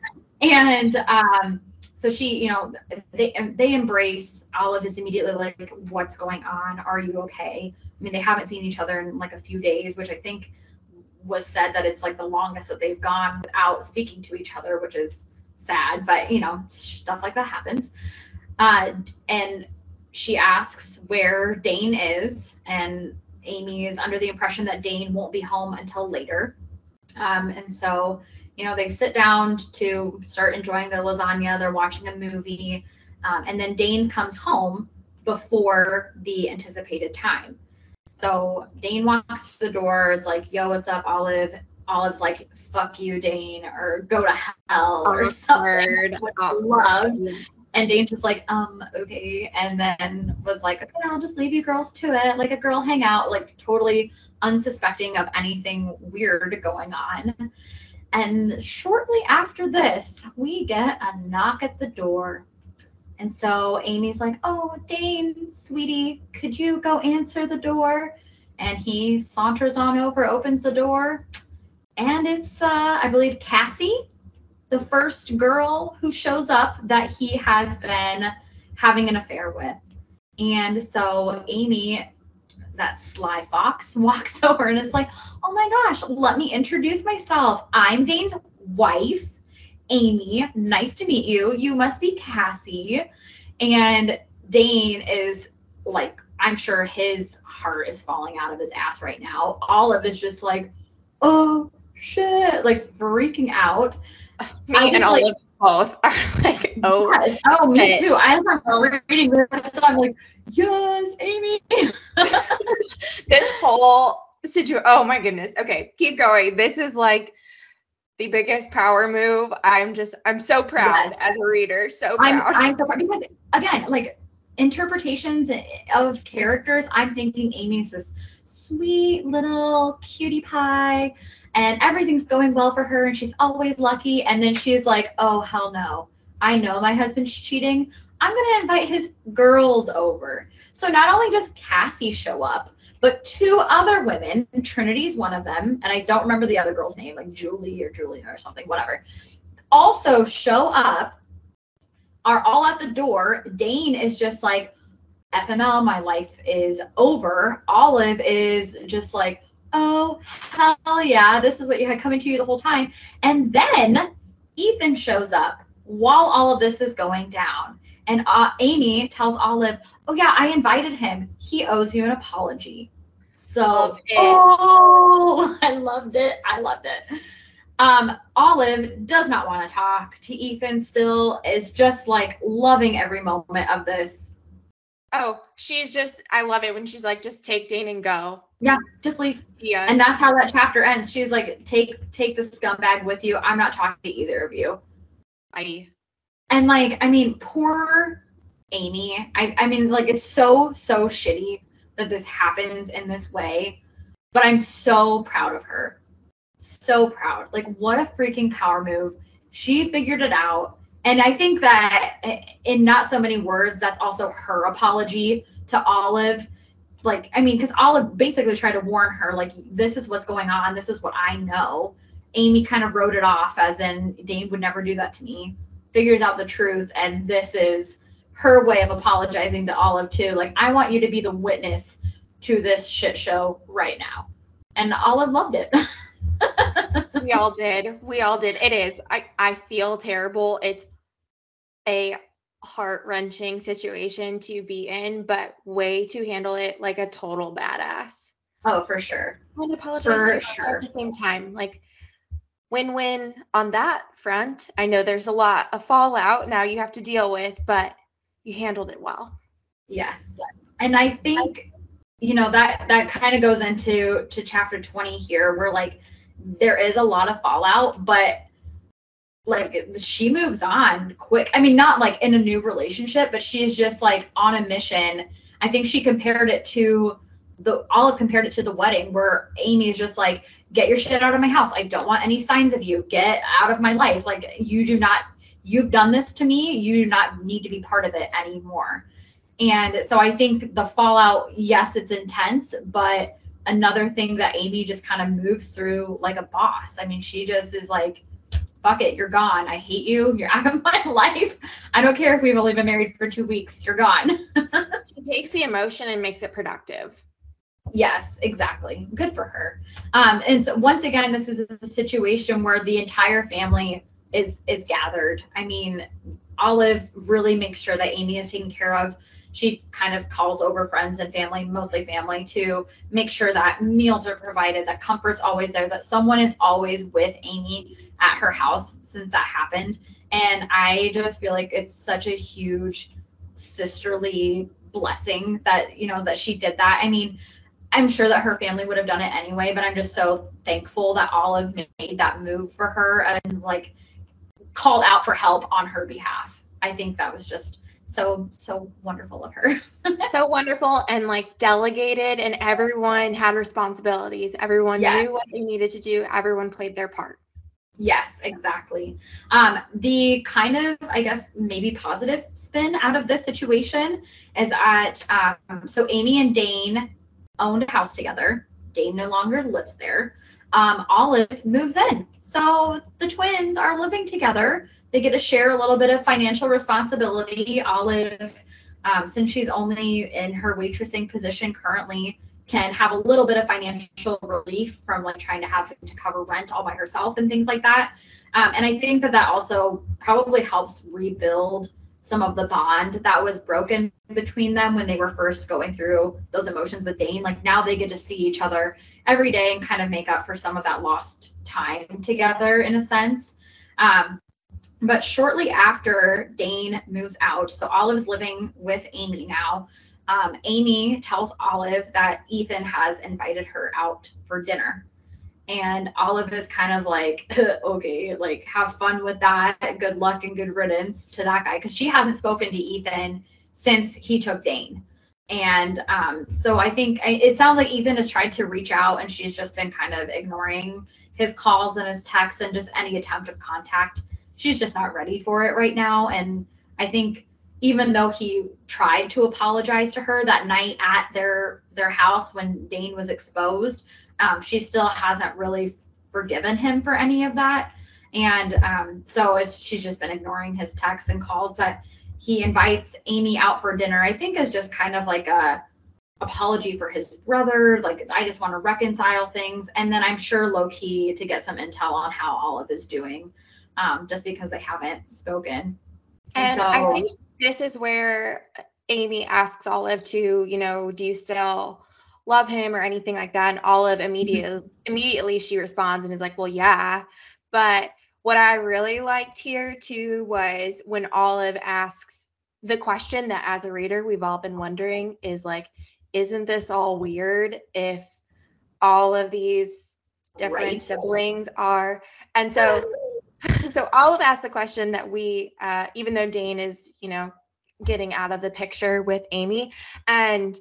and um, so she, you know, they they embrace. Olive is immediately like, "What's going on? Are you okay?" I mean, they haven't seen each other in like a few days, which I think was said that it's like the longest that they've gone without speaking to each other, which is sad. But you know, stuff like that happens. Uh, and she asks where Dane is, and Ami is under the impression that Dane won't be home until later. Um, and so you know, they sit down to start enjoying their lasagna, they're watching a movie, um, and then Dane comes home before the anticipated time. So Dane walks to the door, is like, yo, what's up, Olive? Olive's like, fuck you, Dane, or go to hell, or something. Love. And Dane's just like, um, okay. And then was like, okay, I'll just leave you girls to it. Like a girl hangout, like totally unsuspecting of anything weird going on. And shortly after this, we get a knock at the door. And so Ami's like, Oh, Dane, sweetie, could you go answer the door? And he saunters on over, opens the door. And it's, uh, I believe, Cassie, the first girl who shows up that he has been having an affair with. And so Ami that sly fox walks over and is like, oh my gosh, let me introduce myself. I'm Dane's wife, Ami. Nice to meet you. You must be Cassie. And Dane is like, I'm sure his heart is falling out of his ass right now. Olive is just like, oh shit, like freaking out. Me and Olive like, both are like, oh, yes. oh, me too. I am reading this, so I'm like, yes, Ami. this whole situation. Oh my goodness. Okay, keep going. This is like the biggest power move. I'm just, I'm so proud yes. as a reader. So proud. I'm, I'm so proud because again, like interpretations of characters, I'm thinking Ami's this sweet little cutie pie and everything's going well for her and she's always lucky. And then she's like, oh, hell no. I know my husband's cheating. I'm going to invite his girls over. So not only does Cassie show up, but two other women, Trinity's one of them, and I don't remember the other girl's name, like Julie or Julia or something, whatever, also show up, are all at the door. Dane is just like, FML, my life is over. Olive is just like, oh, hell yeah, this is what you had coming to you the whole time. And then Ethan shows up while all of this is going down. And uh, Ami tells Olive, oh, yeah, I invited him. He owes you an apology. So, oh, I loved it. I loved it. Um, Olive does not want to talk to Ethan still, is just like loving every moment of this. Oh, she's just, I love it when she's like, just take Dane and go. Yeah, just leave. Yeah. And that's how that chapter ends. She's like, take take the scumbag with you. I'm not talking to either of you. I and like, I mean, poor Ami. I I mean, like it's so, so shitty that this happens in this way. But I'm so proud of her. So proud. Like, what a freaking power move. She figured it out. And I think that eh, in not so many words, that's also her apology to Olive like i mean because olive basically tried to warn her like this is what's going on this is what i know ami kind of wrote it off as in dane would never do that to me figures out the truth and this is her way of apologizing to olive too like i want you to be the witness to this shit show right now and olive loved it we all did we all did it is i i feel terrible it's a heart wrenching situation to be in, but way to handle it like a total badass. Oh, for sure. And apologize for sure. at the same time. Like win win on that front. I know there's a lot of fallout now you have to deal with, but you handled it well. Yes. And I think you know that that kind of goes into to chapter 20 here where like there is a lot of fallout, but like she moves on quick. I mean, not like in a new relationship, but she's just like on a mission. I think she compared it to the Olive compared it to the wedding where Ami is just like, get your shit out of my house. I don't want any signs of you. Get out of my life. Like you do not you've done this to me. You do not need to be part of it anymore. And so I think the fallout, yes, it's intense, but another thing that Ami just kind of moves through like a boss. I mean, she just is like, fuck it, you're gone. I hate you. You're out of my life. I don't care if we've only been married for two weeks. You're gone. she takes the emotion and makes it productive. Yes, exactly. Good for her. Um, and so once again, this is a situation where the entire family is is gathered. I mean, Olive really makes sure that Ami is taken care of. She kind of calls over friends and family, mostly family, to make sure that meals are provided, that comfort's always there, that someone is always with Ami at her house since that happened. And I just feel like it's such a huge sisterly blessing that, you know, that she did that. I mean, I'm sure that her family would have done it anyway, but I'm just so thankful that Olive made that move for her and like called out for help on her behalf. I think that was just so so wonderful of her. so wonderful and like delegated and everyone had responsibilities. Everyone yes. knew what they needed to do. Everyone played their part. Yes, exactly. Um, the kind of, I guess, maybe positive spin out of this situation is that um, so Ami and Dane owned a house together. Dane no longer lives there. Um, Olive moves in. So the twins are living together. They get to share a little bit of financial responsibility. Olive, um, since she's only in her waitressing position currently, can have a little bit of financial relief from like trying to have to cover rent all by herself and things like that. Um, and I think that that also probably helps rebuild some of the bond that was broken between them when they were first going through those emotions with Dane. Like now they get to see each other every day and kind of make up for some of that lost time together in a sense. Um, but shortly after Dane moves out, so Olive's living with Ami now. Um, Ami tells Olive that Ethan has invited her out for dinner and Olive is kind of like, okay, like have fun with that. Good luck and good riddance to that guy because she hasn't spoken to Ethan since he took Dane. And um, so I think it sounds like Ethan has tried to reach out and she's just been kind of ignoring his calls and his texts and just any attempt of contact. She's just not ready for it right now. And I think even though he tried to apologize to her that night at their their house when Dane was exposed, um, she still hasn't really forgiven him for any of that. And um, so she's just been ignoring his texts and calls. But he invites Ami out for dinner, I think is just kind of like a apology for his brother. Like, I just want to reconcile things. And then I'm sure low key to get some intel on how Olive is doing, um, just because they haven't spoken. And, and so, I think this is where Ami asks Olive to, you know, do you still love him or anything like that. And Olive immediately mm-hmm. immediately she responds and is like, well, yeah. But what I really liked here too was when Olive asks the question that as a reader we've all been wondering is like, isn't this all weird if all of these different right. siblings are and so so Olive asked the question that we uh even though Dane is, you know, getting out of the picture with Ami and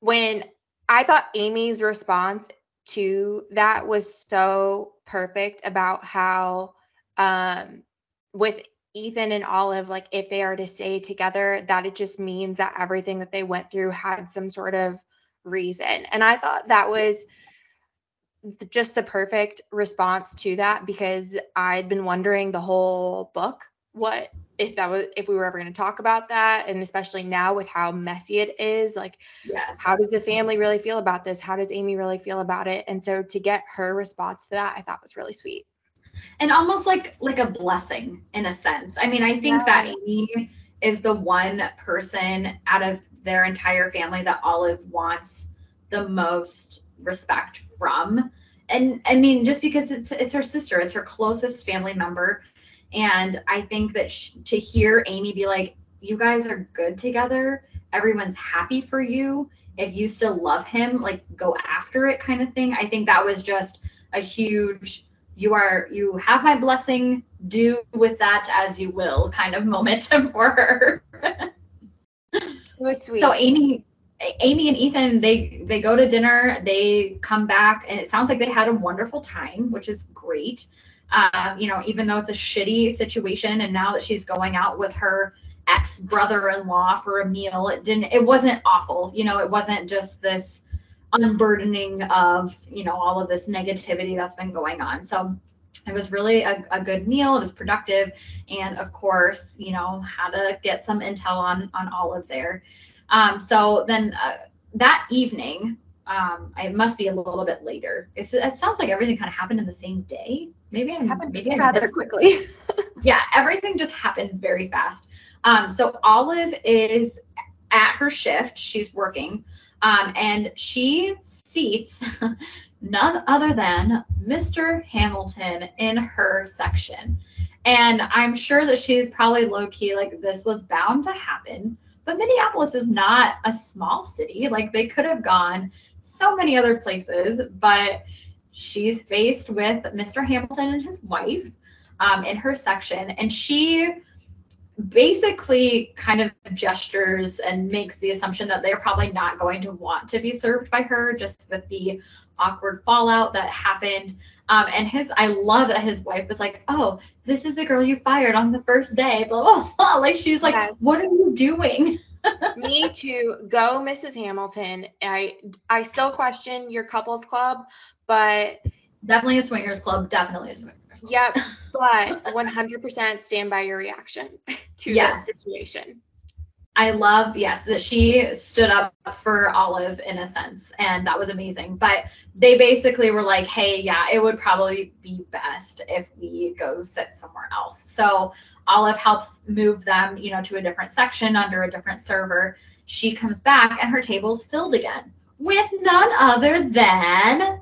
when I thought Ami's response to that was so perfect about how um with Ethan and Olive like if they are to stay together that it just means that everything that they went through had some sort of reason. And I thought that was just the perfect response to that because I'd been wondering the whole book what if that was if we were ever going to talk about that and especially now with how messy it is like yes. how does the family really feel about this? How does ami really feel about it? And so to get her response to that i thought was really sweet. And almost like like a blessing in a sense. I mean i think yeah. that ami is the one person out of their entire family that olive wants the most respect from. And i mean just because it's it's her sister it's her closest family member and I think that sh- to hear Ami be like, you guys are good together, everyone's happy for you. If you still love him, like go after it kind of thing. I think that was just a huge you are you have my blessing. Do with that as you will kind of moment for her. It was sweet. So ami ami and ethan they they go to dinner. They come back and it sounds like they had a wonderful time which is great um, you know, even though it's a shitty situation, and now that she's going out with her ex brother-in-law for a meal, it didn't. It wasn't awful. You know, it wasn't just this unburdening of you know all of this negativity that's been going on. So it was really a, a good meal. It was productive. And of course, you know, how to get some intel on, on all of there. Um, so then uh, that evening, um, it must be a little bit later. It's, it sounds like everything kind of happened in the same day. Maybe I'm, happened maybe I rather missed- quickly. yeah, everything just happened very fast. Um, so Olive is at her shift. She's working, um, and she seats none other than Mr. Hamilton in her section. And I'm sure that she's probably low key like this was bound to happen. But Minneapolis is not a small city. Like they could have gone so many other places, but she's faced with Mr. Hamilton and his wife um, in her section, and she basically kind of gestures and makes the assumption that they're probably not going to want to be served by her just with the awkward fallout that happened um, and his i love that his wife was like oh this is the girl you fired on the first day blah blah blah like she's like Yes. what are you doing Me too. Go, Mrs. Hamilton. I I still question your couples club, but definitely a swingers club definitely a swingers club. yep. But 100% stand by your reaction to Yes. this situation. I love, yes, that she stood up for Olive in a sense, and that was amazing. But they basically were like, hey, yeah, it would probably be best if we go sit somewhere else. So Olive helps move them, you know, to a different section under a different server. She comes back and her table's filled again with none other than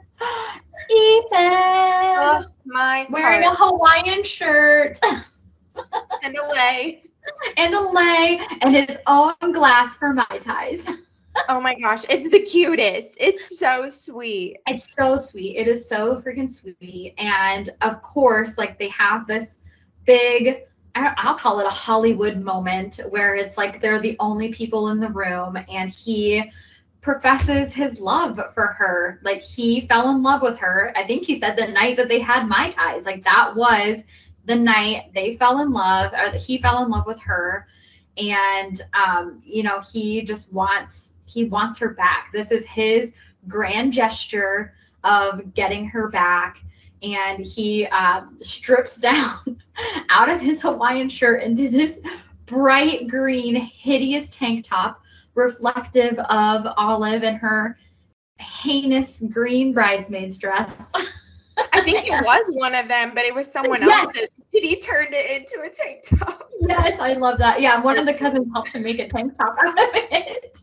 Ethan Oh, my wearing a Hawaiian shirt. and away. and a lei and his own glass for mai tais. Oh my gosh, it's the cutest. It's so sweet. It's so sweet. It is so freaking sweet. And of course, like they have this big, I'll call it a Hollywood moment where it's like they're the only people in the room and he professes his love for her. Like he fell in love with her. I think he said the night that they had Mai Tais, like that was the night they fell in love or that he fell in love with her. And um, you know, he just wants he wants her back. This is his grand gesture of getting her back. And he uh, strips down out of his Hawaiian shirt into this bright green, hideous tank top, reflective of Olive and her heinous green bridesmaid's dress. I think it was one of them, but it was someone Yes. else's. He turned it into a tank top. yes, I love that. Yeah, one of the cousins helped to make a tank top out of it.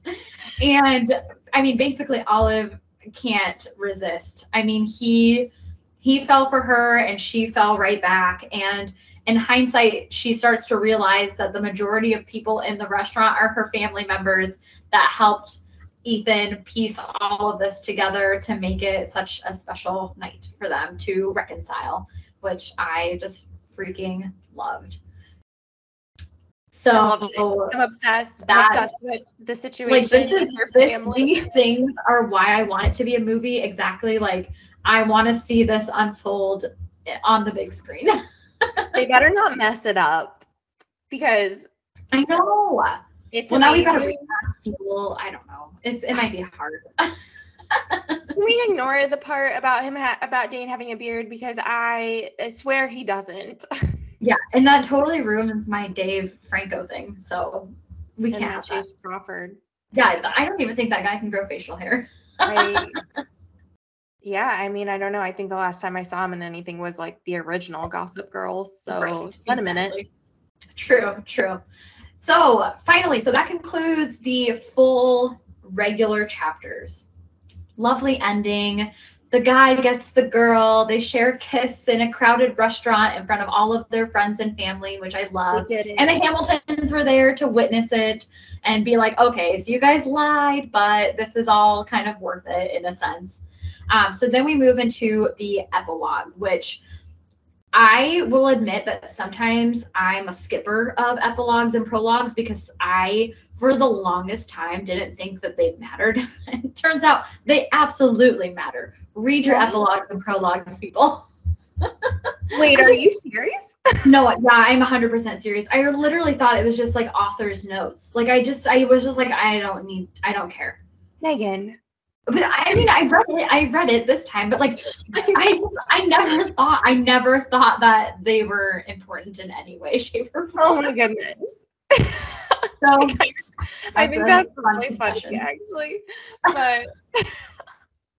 And I mean, basically, Olive can't resist. I mean, he he fell for her and she fell right back. And in hindsight, she starts to realize that the majority of people in the restaurant are her family members that helped Ethan piece all of this together to make it such a special night for them to reconcile, which I just freaking loved. So. I'm obsessed. That- I'm obsessed with the like situation this is this these things are why I want it to be a movie. Exactly like I want to see this unfold on the big screen. they better not mess it up because I know. it's Well, now we gotta recast people. I don't know. It's it might be hard. Can we ignore the part about him ha- about Dane having a beard because I swear he doesn't. yeah, and that totally ruins my Dave Franco thing. So we And can't. Chace Crawford. Yeah, I don't even think that guy can grow facial hair. I, yeah, I mean, I don't know. I think the last time I saw him in anything was like the original Gossip Girls. So Right, it's been a minute. True, true. So finally, so that concludes the full regular chapters. Lovely ending. The guy gets the girl. They share a kiss in a crowded restaurant in front of all of their friends and family, which I love. And the Hamiltons were there to witness it and be like, okay, so you guys lied, but this is all kind of worth it in a sense. Um, so then we move into the epilogue, which I will admit that sometimes I'm a skipper of epilogues and prologues because I, for the longest time, didn't think that they mattered. it turns out they absolutely matter. Read your Right. epilogues and prologues, people. Wait, are you serious? No, yeah, I'm 100% serious. I literally thought it was just like author's notes. Like I just, I was just like, I don't need, I don't care. Megan, but I mean, I read it. I read it this time, but like, I I never thought I never thought that they were important in any way, shape, or form. Oh my goodness. So I think that's really funny, actually. But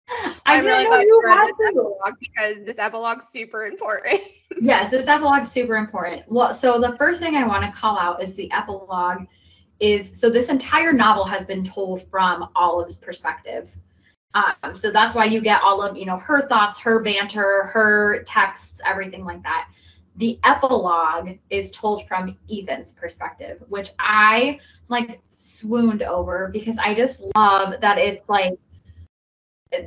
I I'm really glad you read this epilogue because this epilogue's super important. Yes, this epilogue is super important. Well, so the first thing I want to call out is the epilogue is so this entire novel has been told from Olive's perspective. Um, so that's why you get all of you know her thoughts, her banter, her texts, everything like that. The epilogue is told from Ethan's perspective, which I like swooned over because I just love that it's like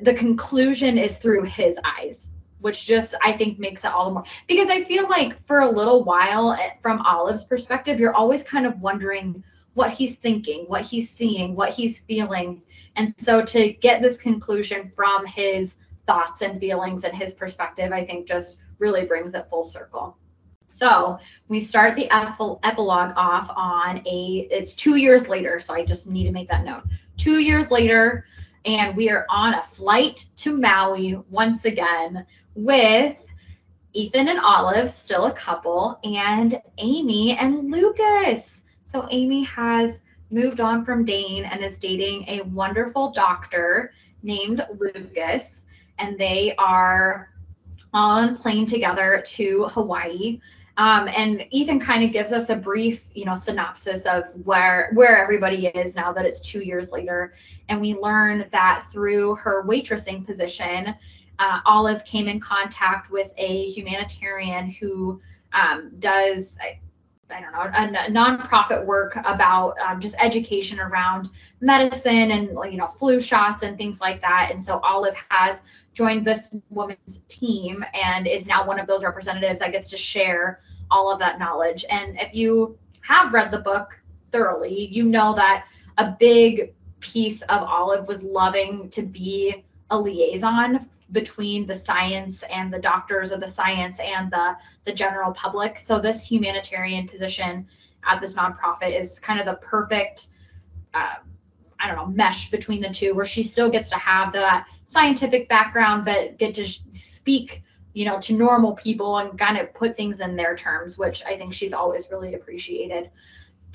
the conclusion is through his eyes which just I think makes it all the more because I feel like for a little while eh, from Olive's perspective, you're always kind of wondering what he's thinking, what he's seeing, what he's feeling. And so to get this conclusion from his thoughts and feelings and his perspective, I think just really brings it full circle. So we start the epilogue off on a, it's two years later. So I just need to make that note. Two years later, and we are on a flight to Maui once again with Ethan and Olive, still a couple, and Ami and Lucas. So Ami has moved on from Dane and is dating a wonderful doctor named Lucas, and they are on plane together to Hawaii. Um, and Ethan kind of gives us a brief, you know, synopsis of where where everybody is now that it's two years later, and we learn that through her waitressing position, uh, Olive came in contact with a humanitarian who um, does, I, don't know, a, a nonprofit work about um, just education around medicine and you know flu shots and things like that. And so Olive has joined this woman's team and is now one of those representatives that gets to share all of that knowledge. And if you have read the book thoroughly, you know that a big piece of Olive was loving to be a liaison between the science and the doctors of the science and the the general public. So this humanitarian position at this nonprofit is kind of the perfect uh, I don't know mesh between the two, where she still gets to have that scientific background, but get to speak you know to normal people and kind of put things in their terms, which I think she's always really appreciated.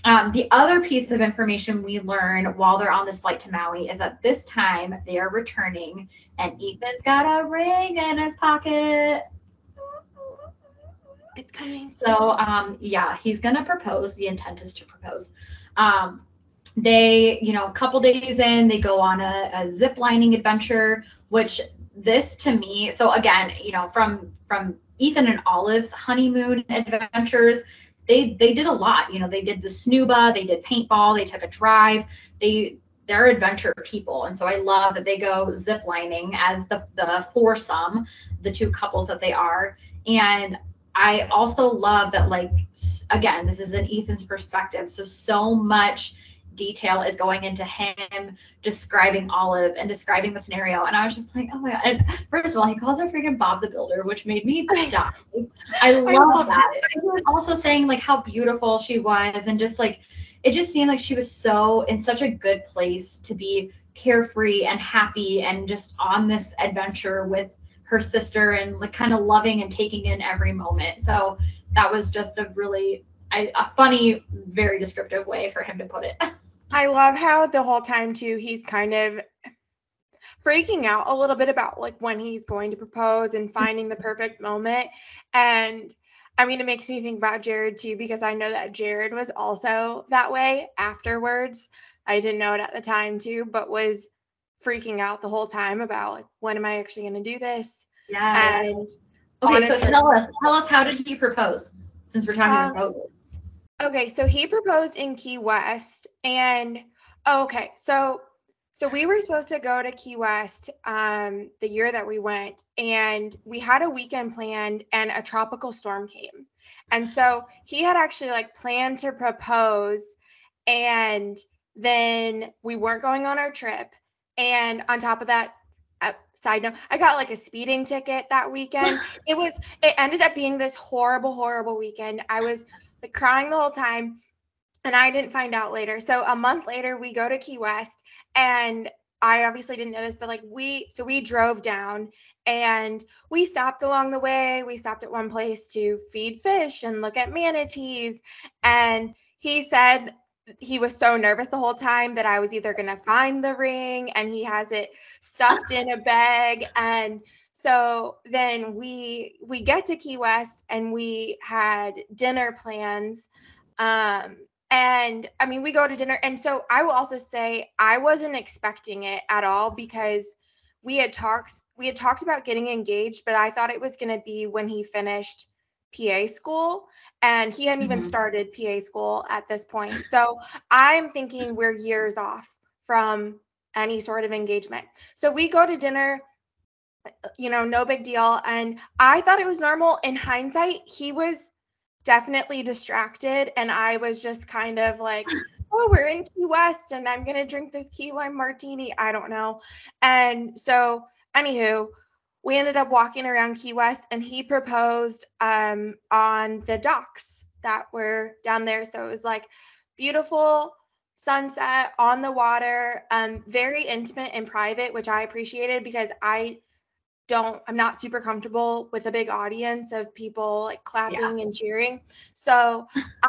Um, the other piece of information we learn while they're on this flight to Maui is that this time they are returning and Ethan's got a ring in his pocket. It's coming. So, um, yeah, he's gonna propose. The intent is to propose. Um, they, you know, a couple days in, they go on a, a zip lining adventure, which this to me, so again, you know, from from Ethan and Olive's honeymoon adventures, they they did a lot. You know, they did the snuba, they did paintball, they took a drive, they they're adventure people. And so I love that they go zip lining as the the foursome, the two couples that they are. And I also love that, like, again, this is an Ethan's perspective. So, so much detail is going into him describing Olive and describing the scenario. And I was just like, oh my God. And first of all, he calls her freaking Bob the Builder, which made me die. I love loved that. it. He was also saying, like, how beautiful she was. And just like, it just seemed like she was so in such a good place to be carefree and happy and just on this adventure with her sister and like kind of loving and taking in every moment. So that was just a really I, a funny, very descriptive way for him to put it. I love how the whole time too he's kind of freaking out a little bit about like when he's going to propose and finding the perfect moment. And I mean, it makes me think about Jared too because I know that Jared was also that way afterwards. I didn't know it at the time too, but was freaking out the whole time about like when am I actually going to do this? Yeah. And okay, so tell us, tell us, how did he propose? Since we're talking Um, proposals. Okay, so he proposed in Key West, and oh, okay, so so we were supposed to go to Key West um, the year that we went, and we had a weekend planned, and a tropical storm came, and so he had actually like planned to propose, and then we weren't going on our trip, and on top of that. Uh, side note, I got like a speeding ticket that weekend. it was, it ended up being this horrible, horrible weekend. I was like crying the whole time and I didn't find out later. So a month later we go to Key West and I obviously didn't know this, but like we, so we drove down and we stopped along the way. We stopped at one place to feed fish and look at manatees. And he said he was so nervous the whole time that I was either going to find the ring and he has it stuffed in a bag. And so then we we get to Key West and we had dinner plans. Um, and I mean, we go to dinner. And so I will also say I wasn't expecting it at all because we had talks we had talked about getting engaged, but I thought it was going to be when he finished PA school and he hadn't mm-hmm. even started PA school at this point. So I'm thinking we're years off from any sort of engagement. So we go to dinner you know, no big deal and I thought it was normal in hindsight. He was definitely distracted and I was just kind of like oh, we're in Key West and I'm going to drink this key lime martini. I don't know. And so, anywho, we ended up walking around Key West and he proposed um, on the docks that were down there. So it was like beautiful sunset on the water, um, very intimate and private, which I appreciated because I don't i'm not super comfortable with a big audience of people like clapping yeah. and cheering. So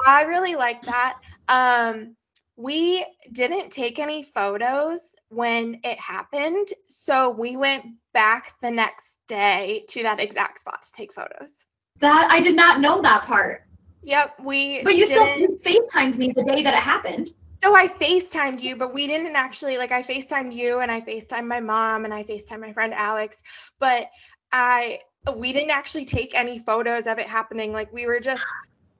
i really like that. Um we didn't take any photos when it happened so we went back the next day to that exact spot to take photos. That i did not know that part. Yep we but you still facetimed me the day that it happened so I FaceTimed you, but we didn't actually like I FaceTimed you and I FaceTimed my mom and I FaceTimed my friend Alex, but I we didn't actually take any photos of it happening. Like we were just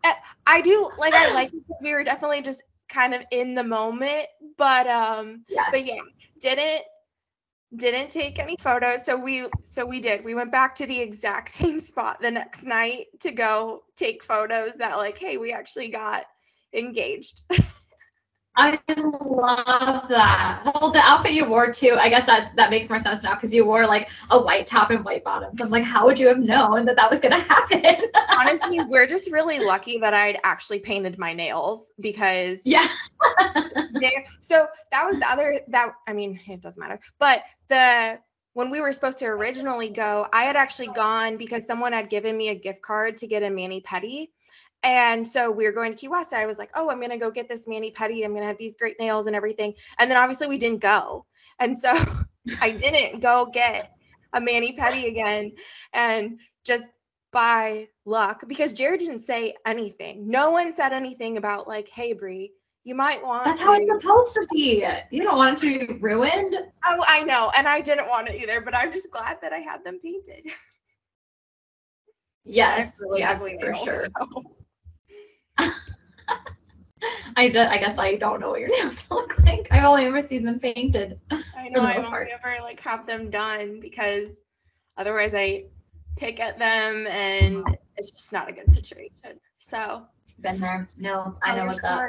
eh, I do like I like we were definitely just kind of in the moment, but um yes. but yeah, didn't didn't take any photos so we so we did we went back to the exact same spot the next night to go take photos that like hey we actually got engaged I love that. Well, the outfit you wore too, I guess that that makes more sense now because you wore like a white top and white bottoms. I'm like, how would you have known that that was going to happen? Honestly, we're just really lucky that I'd actually painted my nails because yeah. they, so that was the other that I mean, it doesn't matter. But the when we were supposed to originally go, I had actually gone because someone had given me a gift card to get a mani pedi. And so we were going to Key West. I was like, oh, I'm going to go get this mani pedi. I'm going to have these great nails and everything. And then obviously we didn't go. And so I didn't go get a mani pedi again. And just by luck, because Jared didn't say anything. No one said anything about like, hey, Brie, you might want That's to... how it's supposed to be. You don't want it to be ruined. Oh, I know. And I didn't want it either, but I'm just glad that I had them painted. Yes, really yes, for nails, sure. So. I, d- I guess I don't know what your nails look like. I've only ever seen them painted. I know. I only ever like have them done because otherwise I pick at them and it's just not a good situation. So been there. No, I oh, know what's up.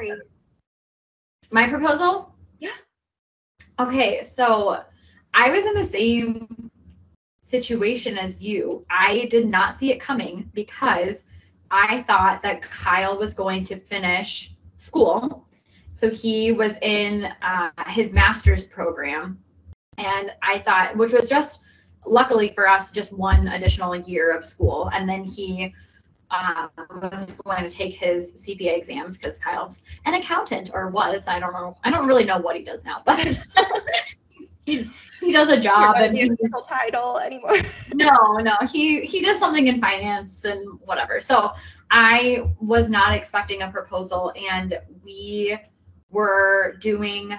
My proposal? Yeah. Okay, so I was in the same situation as you. I did not see it coming because I thought that Kyle was going to finish school. So he was in uh, his master's program. And I thought, which was just luckily for us, just one additional year of school. And then he uh, was going to take his CPA exams because Kyle's an accountant or was. I don't know. I don't really know what he does now, but he, he does a job and the official title anymore. no, no, he he does something in finance and whatever. So I was not expecting a proposal, and we were doing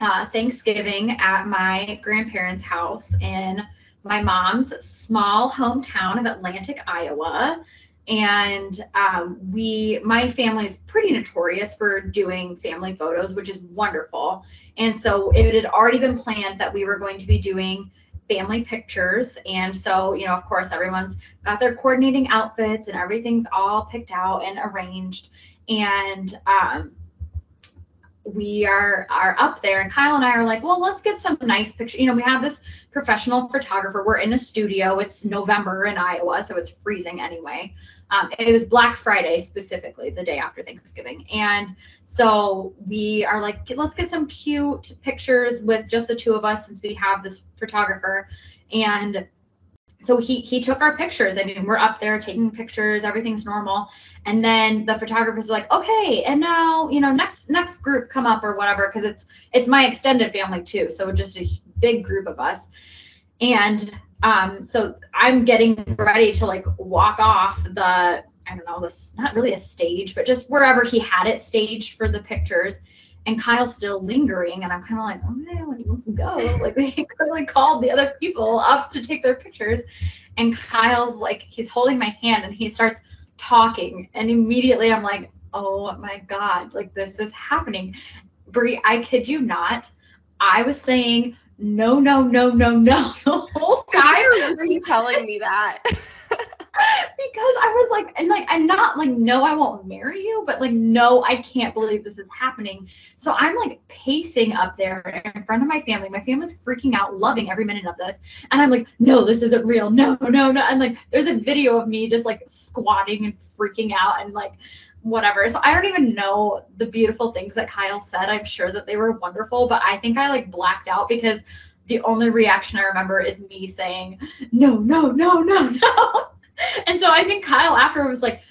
uh, Thanksgiving at my grandparents' house in my mom's small hometown of Atlantic, Iowa and um, we my family is pretty notorious for doing family photos which is wonderful. And so it had already been planned that we were going to be doing family pictures. And so you know of course everyone's got their coordinating outfits and everything's all picked out and arranged. And um, we are are up there and Kyle and I are like, well, let's get some nice pictures. You know, we have this professional photographer. We're in a studio. It's November in Iowa, so it's freezing anyway. Um, it was Black Friday specifically, the day after Thanksgiving. And so we are like, let's get some cute pictures with just the two of us since we have this photographer. And so he he took our pictures. I mean, we're up there taking pictures, everything's normal. And then the photographer's like, okay, and now, you know, next next group come up or whatever, because it's it's my extended family too. So just a big group of us. And um, so I'm getting ready to like walk off the I don't know, this not really a stage, but just wherever he had it staged for the pictures and Kyle's still lingering, and I'm kind of like, oh, okay, like, let's go. Like they clearly called the other people up to take their pictures, and Kyle's like, he's holding my hand, and he starts talking, and immediately I'm like, oh my god, like this is happening. Brie, I kid you not, I was saying no, no, no, no, no the whole time. I remember you telling me that. because I was like, and like, I'm not like, no, I won't marry you, but like, no, I can't believe this is happening. So I'm like pacing up there in front of my family. My family's freaking out, loving every minute of this. And I'm like, no, this isn't real. No, no, no. And like, there's a video of me just like squatting and freaking out and like, whatever. So I don't even know the beautiful things that Kyle said. I'm sure that they were wonderful, but I think I like blacked out because the only reaction I remember is me saying, no, no, no, no, no. and so I think Kyle after was like,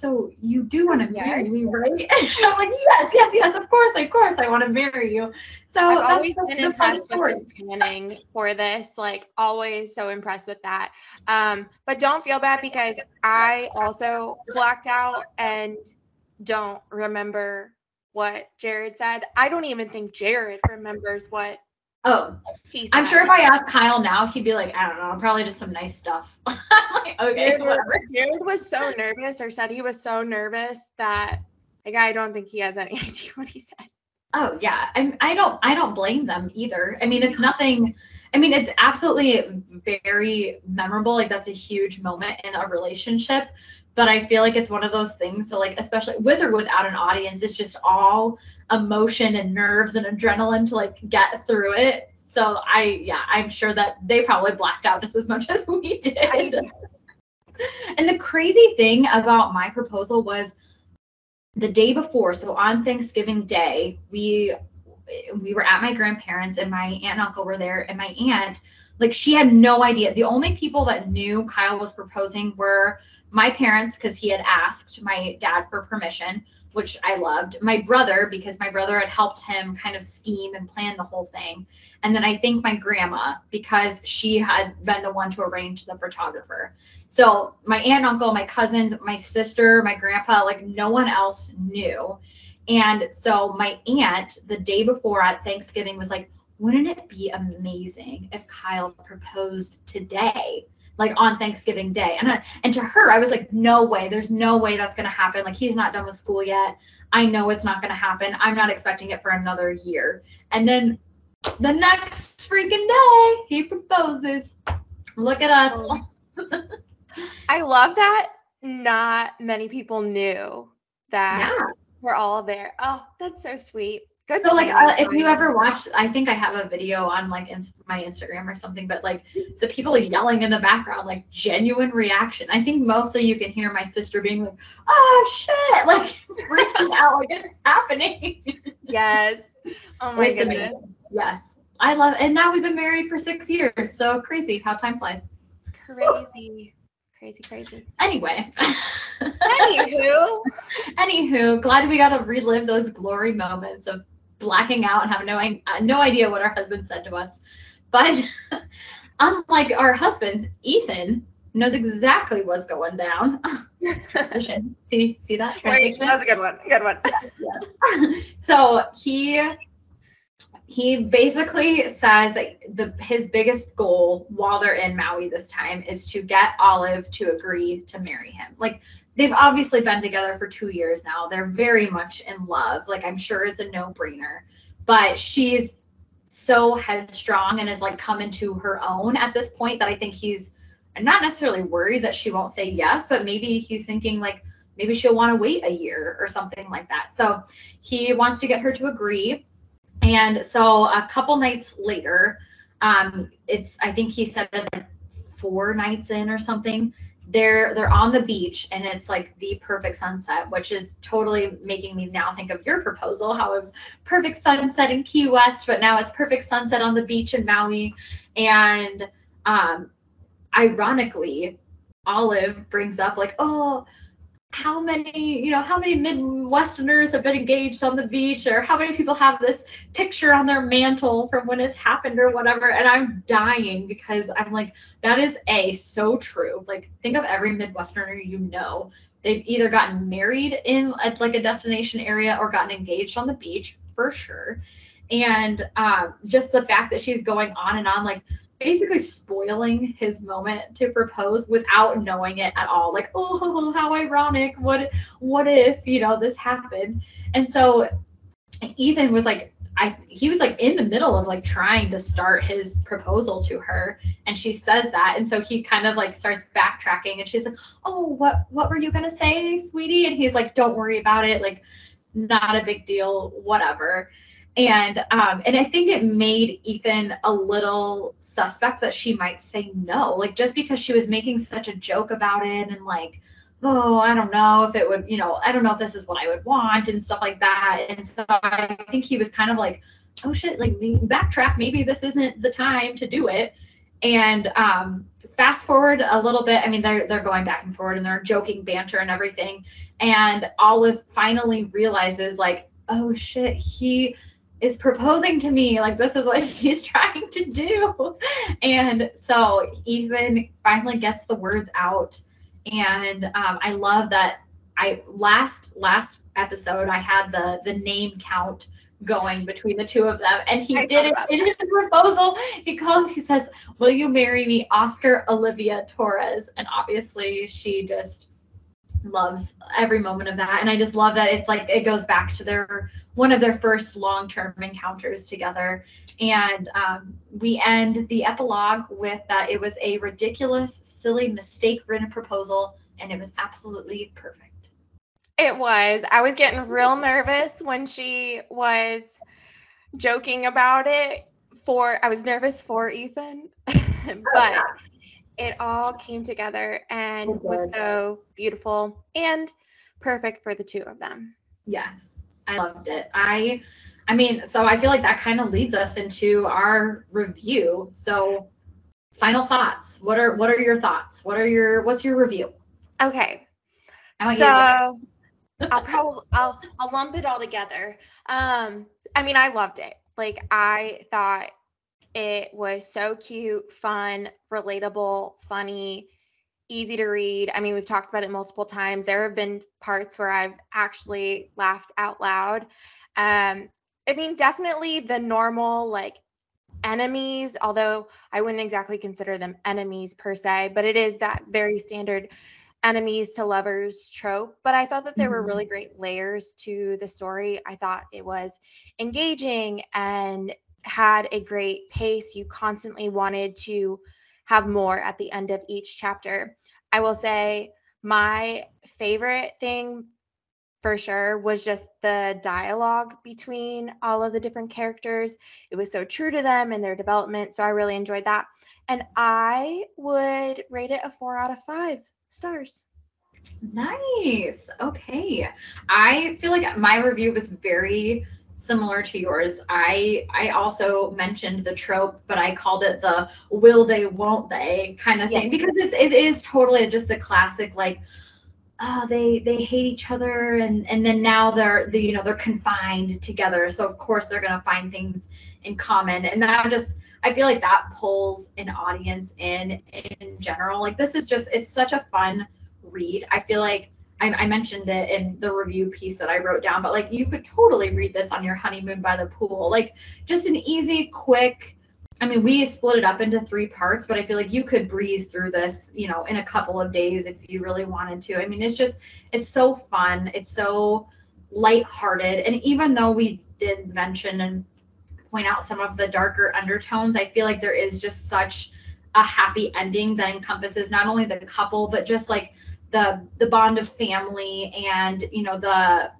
so you do want to yes. marry me, right? I'm like, yes, yes, yes, of course, of course, I want to marry you. So I've always been impressed with his planning for this, like always so impressed with that. Um, but don't feel bad because I also blacked out and don't remember what Jared said. I don't even think Jared remembers what Oh, I'm sure if I asked Kyle now, he'd be like, I don't know, probably just some nice stuff. like, okay, Jared, whatever. Jared was so nervous or said he was so nervous that like I don't think he has any idea what he said. Oh yeah. I I don't I don't blame them either. I mean, it's nothing I mean, it's absolutely very memorable. Like that's a huge moment in a relationship. But I feel like it's one of those things that like, especially with or without an audience, it's just all emotion and nerves and adrenaline to like get through it. So I, yeah, I'm sure that they probably blacked out just as much as we did. and the crazy thing about my proposal was the day before. So on Thanksgiving Day, we we were at my grandparents and my aunt and uncle were there and my aunt like she had no idea the only people that knew kyle was proposing were my parents because he had asked my dad for permission which I loved. My brother, because my brother had helped him kind of scheme and plan the whole thing. And then I think my grandma, because she had been the one to arrange the photographer. So my aunt, uncle, my cousins, my sister, my grandpa, like no one else knew. And so my aunt, the day before at Thanksgiving, was like, wouldn't it be amazing if Kyle proposed today? like on Thanksgiving Day. And I, and to her, I was like, no way. There's no way that's going to happen. Like he's not done with school yet. I know it's not going to happen. I'm not expecting it for another year. And then the next freaking day, he proposes. Look at us. Oh. I love that not many people knew that yeah. we're all there. Oh, that's so sweet. Good so like uh, if you ever watch i think i have a video on like in, my instagram or something but like the people yelling in the background like genuine reaction. I think mostly you can hear my sister being like oh shit like freaking out like it's happening? Yes. Oh my it's goodness. amazing. yes. I love It. and now we've been married for six years. So crazy how time flies. Crazy. Crazy crazy. Anyway. Anywho. Anywho glad we got to relive those glory moments of blacking out and have no uh, no idea what our husband said to us. But unlike our husbands, Ethan knows exactly what's going down. see see that? Wait, that's a good one. Good one. yeah. So he he basically says that the his biggest goal while they're in Maui this time is to get Olive to agree to marry him. Like they've obviously been together for 2 years now. They're very much in love. Like I'm sure it's a no-brainer. But she's so headstrong and has like come into her own at this point that I think he's not necessarily worried that she won't say yes, but maybe he's thinking like maybe she'll want to wait a year or something like that. So he wants to get her to agree and so a couple nights later, um, it's I think he said like four nights in or something, they're they're on the beach and it's like the perfect sunset which is totally making me now think of your proposal how it was perfect sunset in key west but now it's perfect sunset on the beach in maui. And um ironically olive brings up like oh how many you know how many midwesterners have been engaged on the beach or how many people have this picture on their mantle from when it's happened or whatever and i'm dying because i'm like that is a so true. Like think of every midwesterner you know. They've either gotten married in a, like a destination area or gotten engaged on the beach for sure. And um, just the fact that she's going on and on like basically spoiling his moment to propose without knowing it at all. Like oh how ironic. What what if you know this happened? And so ethan was like i he was like in the middle of like trying to start his proposal to her and she says that. And so he kind of like starts backtracking and she's like oh what what were you gonna say sweetie? And he's like don't worry about it. Like not a big deal. Whatever and um and i think it made ethan a little suspect that she might say no like just because she was making such a joke about it and like oh i don't know if it would you know i don't know if this is what i would want and stuff like that. And so i think he was kind of like oh shit like backtrack. Maybe this isn't the time to do it. And um fast forward a little bit i mean they're they're going back and forward and they're joking banter and everything. And olive finally realizes like oh shit he is proposing to me like this is what he's trying to do. And so ethan finally gets the words out. And um, i love that i last last episode i had the the name count going between the two of them. And he I did it in his proposal he calls he says will you marry me oscar olivia torres? And obviously she just loves every moment of that. And i just love that it's like it goes back to their one of their first long-term encounters together. And um, we end the epilogue with that it was a ridiculous silly mistake ridden proposal and it was absolutely perfect. It was. I was getting real nervous when she was joking about it for i was nervous for ethan but it all came together and was so beautiful and perfect for the two of them. Yes, I loved it. I I mean, so I feel like that kind of leads us into our review. So final thoughts. What are what are your thoughts? What are your what's your review? Okay. So I'll probably I'll I'll lump it all together. Um I mean I loved it. Like I thought it was so cute, fun, relatable, funny, easy to read. I mean, we've talked about it multiple times. There have been parts where I've actually laughed out loud. Um, I mean, definitely the normal like enemies, although I wouldn't exactly consider them enemies per se, but it is that very standard enemies to lovers trope. But I thought that there were really mm-hmm. great layers to the story. I thought it was engaging and had a great pace. You constantly wanted to have more at the end of each chapter. I will say my favorite thing for sure was just the dialogue between all of the different characters. It was so true to them and their development. So I really enjoyed that. And I would rate it a four out of five stars. Nice. Okay. I feel like my review was very similar to yours. I I also mentioned the trope, but I called it the will they won't they kind of thing because it's it is totally just the classic like oh they they hate each other and and then now they're the you know they're confined together. So of course they're going to find things in common. And that just i feel like that pulls an audience in in general. Like this is just it's such a fun read. I feel like I, I, mentioned it in the review piece that I wrote down, but like you could totally read this on your honeymoon by the pool. Like just an easy, quick. I mean, we split it up into three parts, but I feel like you could breeze through this, you know, in a couple of days if you really wanted to. I mean, it's just, it's so fun. It's so lighthearted. And even though we did mention and point out some of the darker undertones, I feel like there is just such a happy ending that encompasses not only the couple, but just like the the bond of family and you know the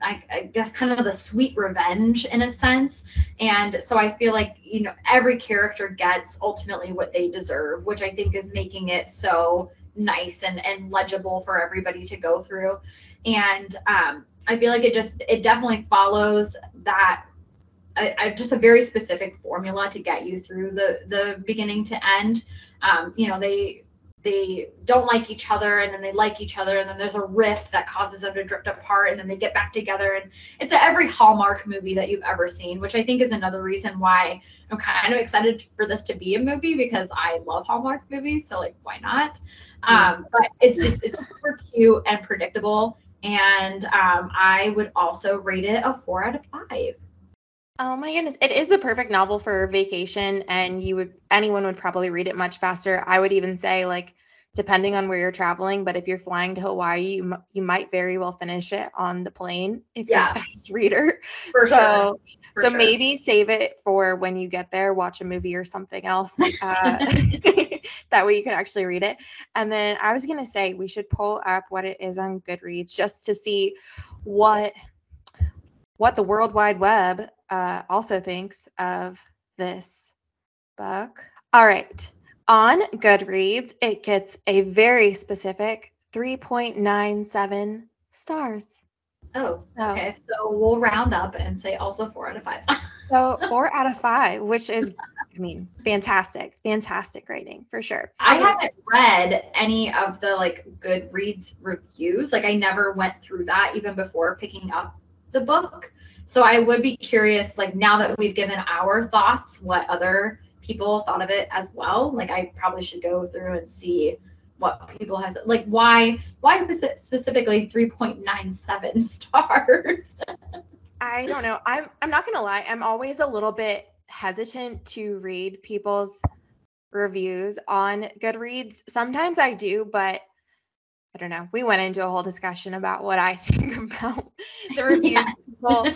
I, I, guess kind of the sweet revenge in a sense. And so I feel like, you know, every character gets ultimately what they deserve, which I think is making it so nice and, and legible for everybody to go through. And um, I feel like it just, it definitely follows that a, just a very specific formula to get you through the the beginning to end. Um, you know, they they don't like each other and then they like each other and then there's a rift that causes them to drift apart and then they get back together and it's a every hallmark movie that you've ever seen which i think is another reason why i'm kind of excited for this to be a movie because i love hallmark movies so like why not? Um, but it's just it's super cute and predictable and um, i would also rate it a four out of five Oh my goodness. It is the perfect novel for vacation and you would anyone would probably read it much faster. I would even say like depending on where you're traveling, but if you're flying to Hawaii, you, you might very well finish it on the plane if yeah. you're a fast reader. For so, sure. For so sure. maybe save it for when you get there, watch a movie or something else. Uh, that way you can actually read it. And then I was going to say we should pull up what it is on Goodreads just to see what what the World Wide Web uh, also thinks of this book. All right. On Goodreads, it gets a very specific 3.97 stars. Oh, so, okay. So we'll round up and say also four out of five. so four out of five, which is, I mean, fantastic, fantastic rating for sure. I haven't read any of the like Goodreads reviews. Like I never went through that even before picking up the book. So I would be curious, like now that we've given our thoughts, what other people thought of it as well. Like I probably should go through and see what people has like why why was it specifically 3.97 stars i don't know i'm i'm not gonna lie i'm always a little bit hesitant to read people's reviews on goodreads sometimes i do but I don't know. We went into a whole discussion about what I think about the reviews. Yeah. people,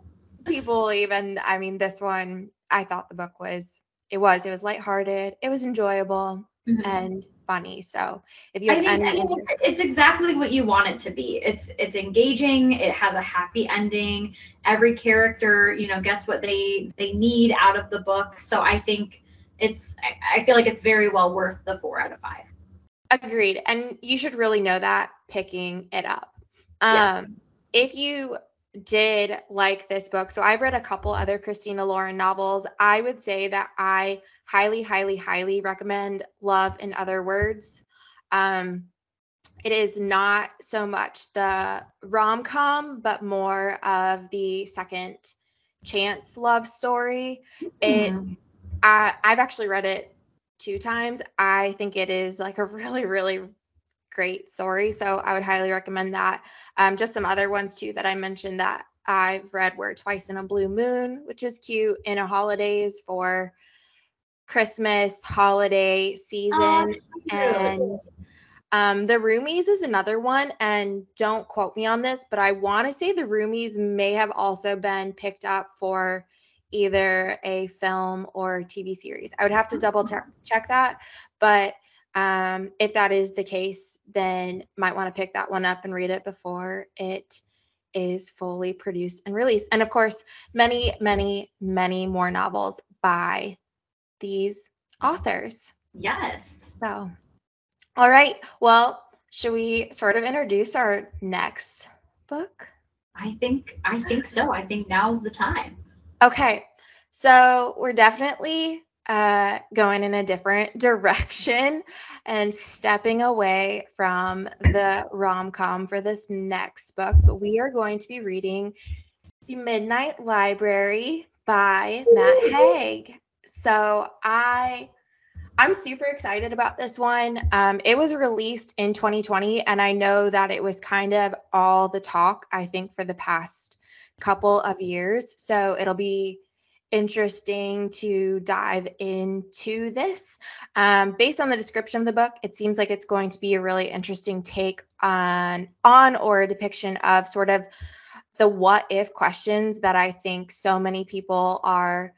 people even, I mean, this one, I thought the book was, it was, it was lighthearted, it was enjoyable mm-hmm. and funny. So if you I think, I think it's, it's exactly what you want it to be. It's it's engaging. It has a happy ending. Every character, you know, gets what they they need out of the book. So I think it's I, I feel like it's very well worth the four out of five. Agreed. And you should really know that picking it up. Um, yes. If you did like this book, so I've read a couple other Christina Lauren novels. I would say that I highly, highly, highly recommend Love in Other Words. Um, it is not so much the rom com, but more of the second chance love story. It, mm-hmm. I, I've actually read it two times. I think it is like a really, really great story. So I would highly recommend that. Um, just some other ones too that I mentioned that I've read were Twice in a Blue Moon, which is cute, in a holidays for Christmas holiday season. Oh, and um, the Roomies is another one. And don't quote me on this, but I want to say the Roomies may have also been picked up for either a film or TV series. I would have to double check, check that, but um, if that is the case, then might want to pick that one up and read it before it is fully produced and released. And of course, many, many, many more novels by these authors. Yes. So, all right. Well, should we sort of introduce our next book? I think I think so. I think now's the time. Okay. So we're definitely uh, going in a different direction and stepping away from the rom com for this next book. But we are going to be reading The Midnight Library by Matt Haig. So I. I'm super excited about this one. Um, it was released in 2020, and I know that it was kind of all the talk, I think, for the past couple of years. So it'll be interesting to dive into this. Um, based on the description of the book, it seems like it's going to be a really interesting take on on or a depiction of sort of the what if questions that I think so many people are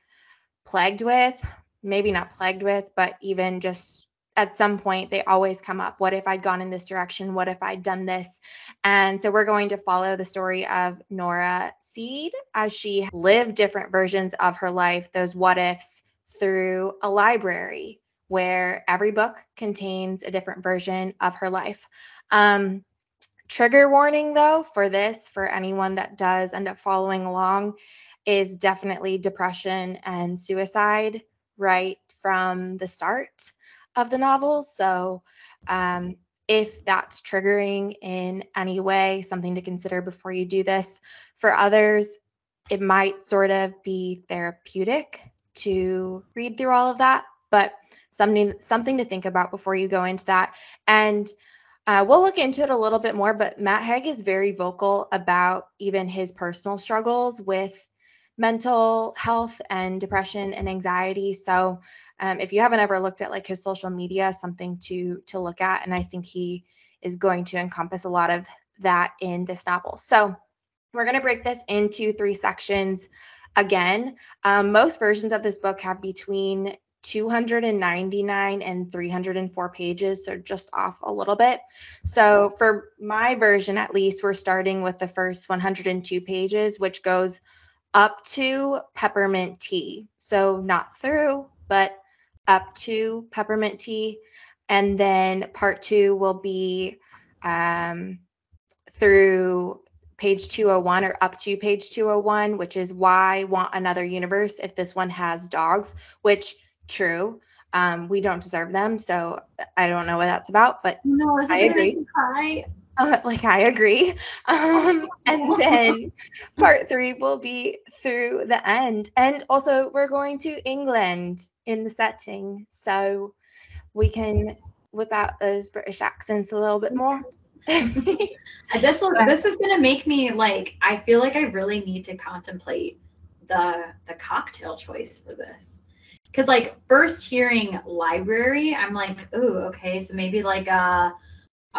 plagued with. Maybe not plagued with, but even just at some point they always come up what if i'd gone in this direction? What if i'd done this? And so we're going to follow the story of nora seed as she lived different versions of her life those what ifs through a library where every book contains a different version of her life. Um, trigger warning, though, for this, for anyone that does end up following along, is definitely depression and suicide right from the start of the novel. So, um, if that's triggering in any way, something to consider before you do this. For others, it might sort of be therapeutic to read through all of that, but something something to think about before you go into that. And uh, we'll look into it a little bit more, but Matt Haig is very vocal about even his personal struggles with mental health and depression and anxiety. So um, if you haven't ever looked at like his social media, something to to look at, and I think he is going to encompass a lot of that in this novel. So we're going to break this into three sections. Again, um, most versions of this book have between 299 and 304 pages, so just off a little bit. So for my version, at least, we're starting with the first 102 pages, which goes up to peppermint tea. So not through, but up to peppermint tea. And then part two will be um, through page 201 or up to page 201, which is why want another universe if this one has dogs, which true. Um, we don't deserve them. So I don't know what that's about, but no, I agree. Uh, like I agree. Um, and then part three will be through the end. And also, we're going to England in the setting. So we can whip out those British accents a little bit more. this will, this is gonna make me like I feel like I really need to contemplate the the cocktail choice for this because like first hearing library i'm like oh okay so maybe like a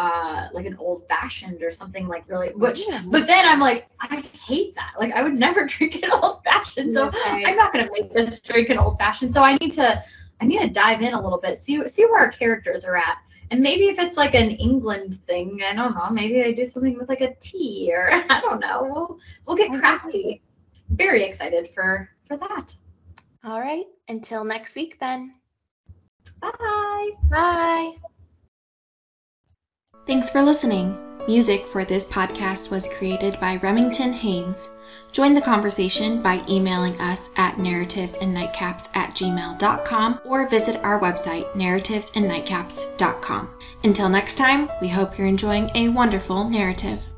uh like an old fashioned or something like really which but then i'm like i hate that. Like i would never drink an old fashioned so i'm not going to make this drink an old fashioned so i need to i need to dive in a little bit see see where our characters are at. And maybe if it's like an england thing i don't know maybe i do something with like a tea or i don't know. We'll we'll get crafty. Very excited for for that. All right. Until next week then. Bye. Bye Thanks for listening. Music for this podcast was created by Remington Haynes. Join the conversation by emailing us at narrativesandnightcaps at gmail.com or visit our website, narrativesandnightcaps.com. Until next time, we hope you're enjoying a wonderful narrative.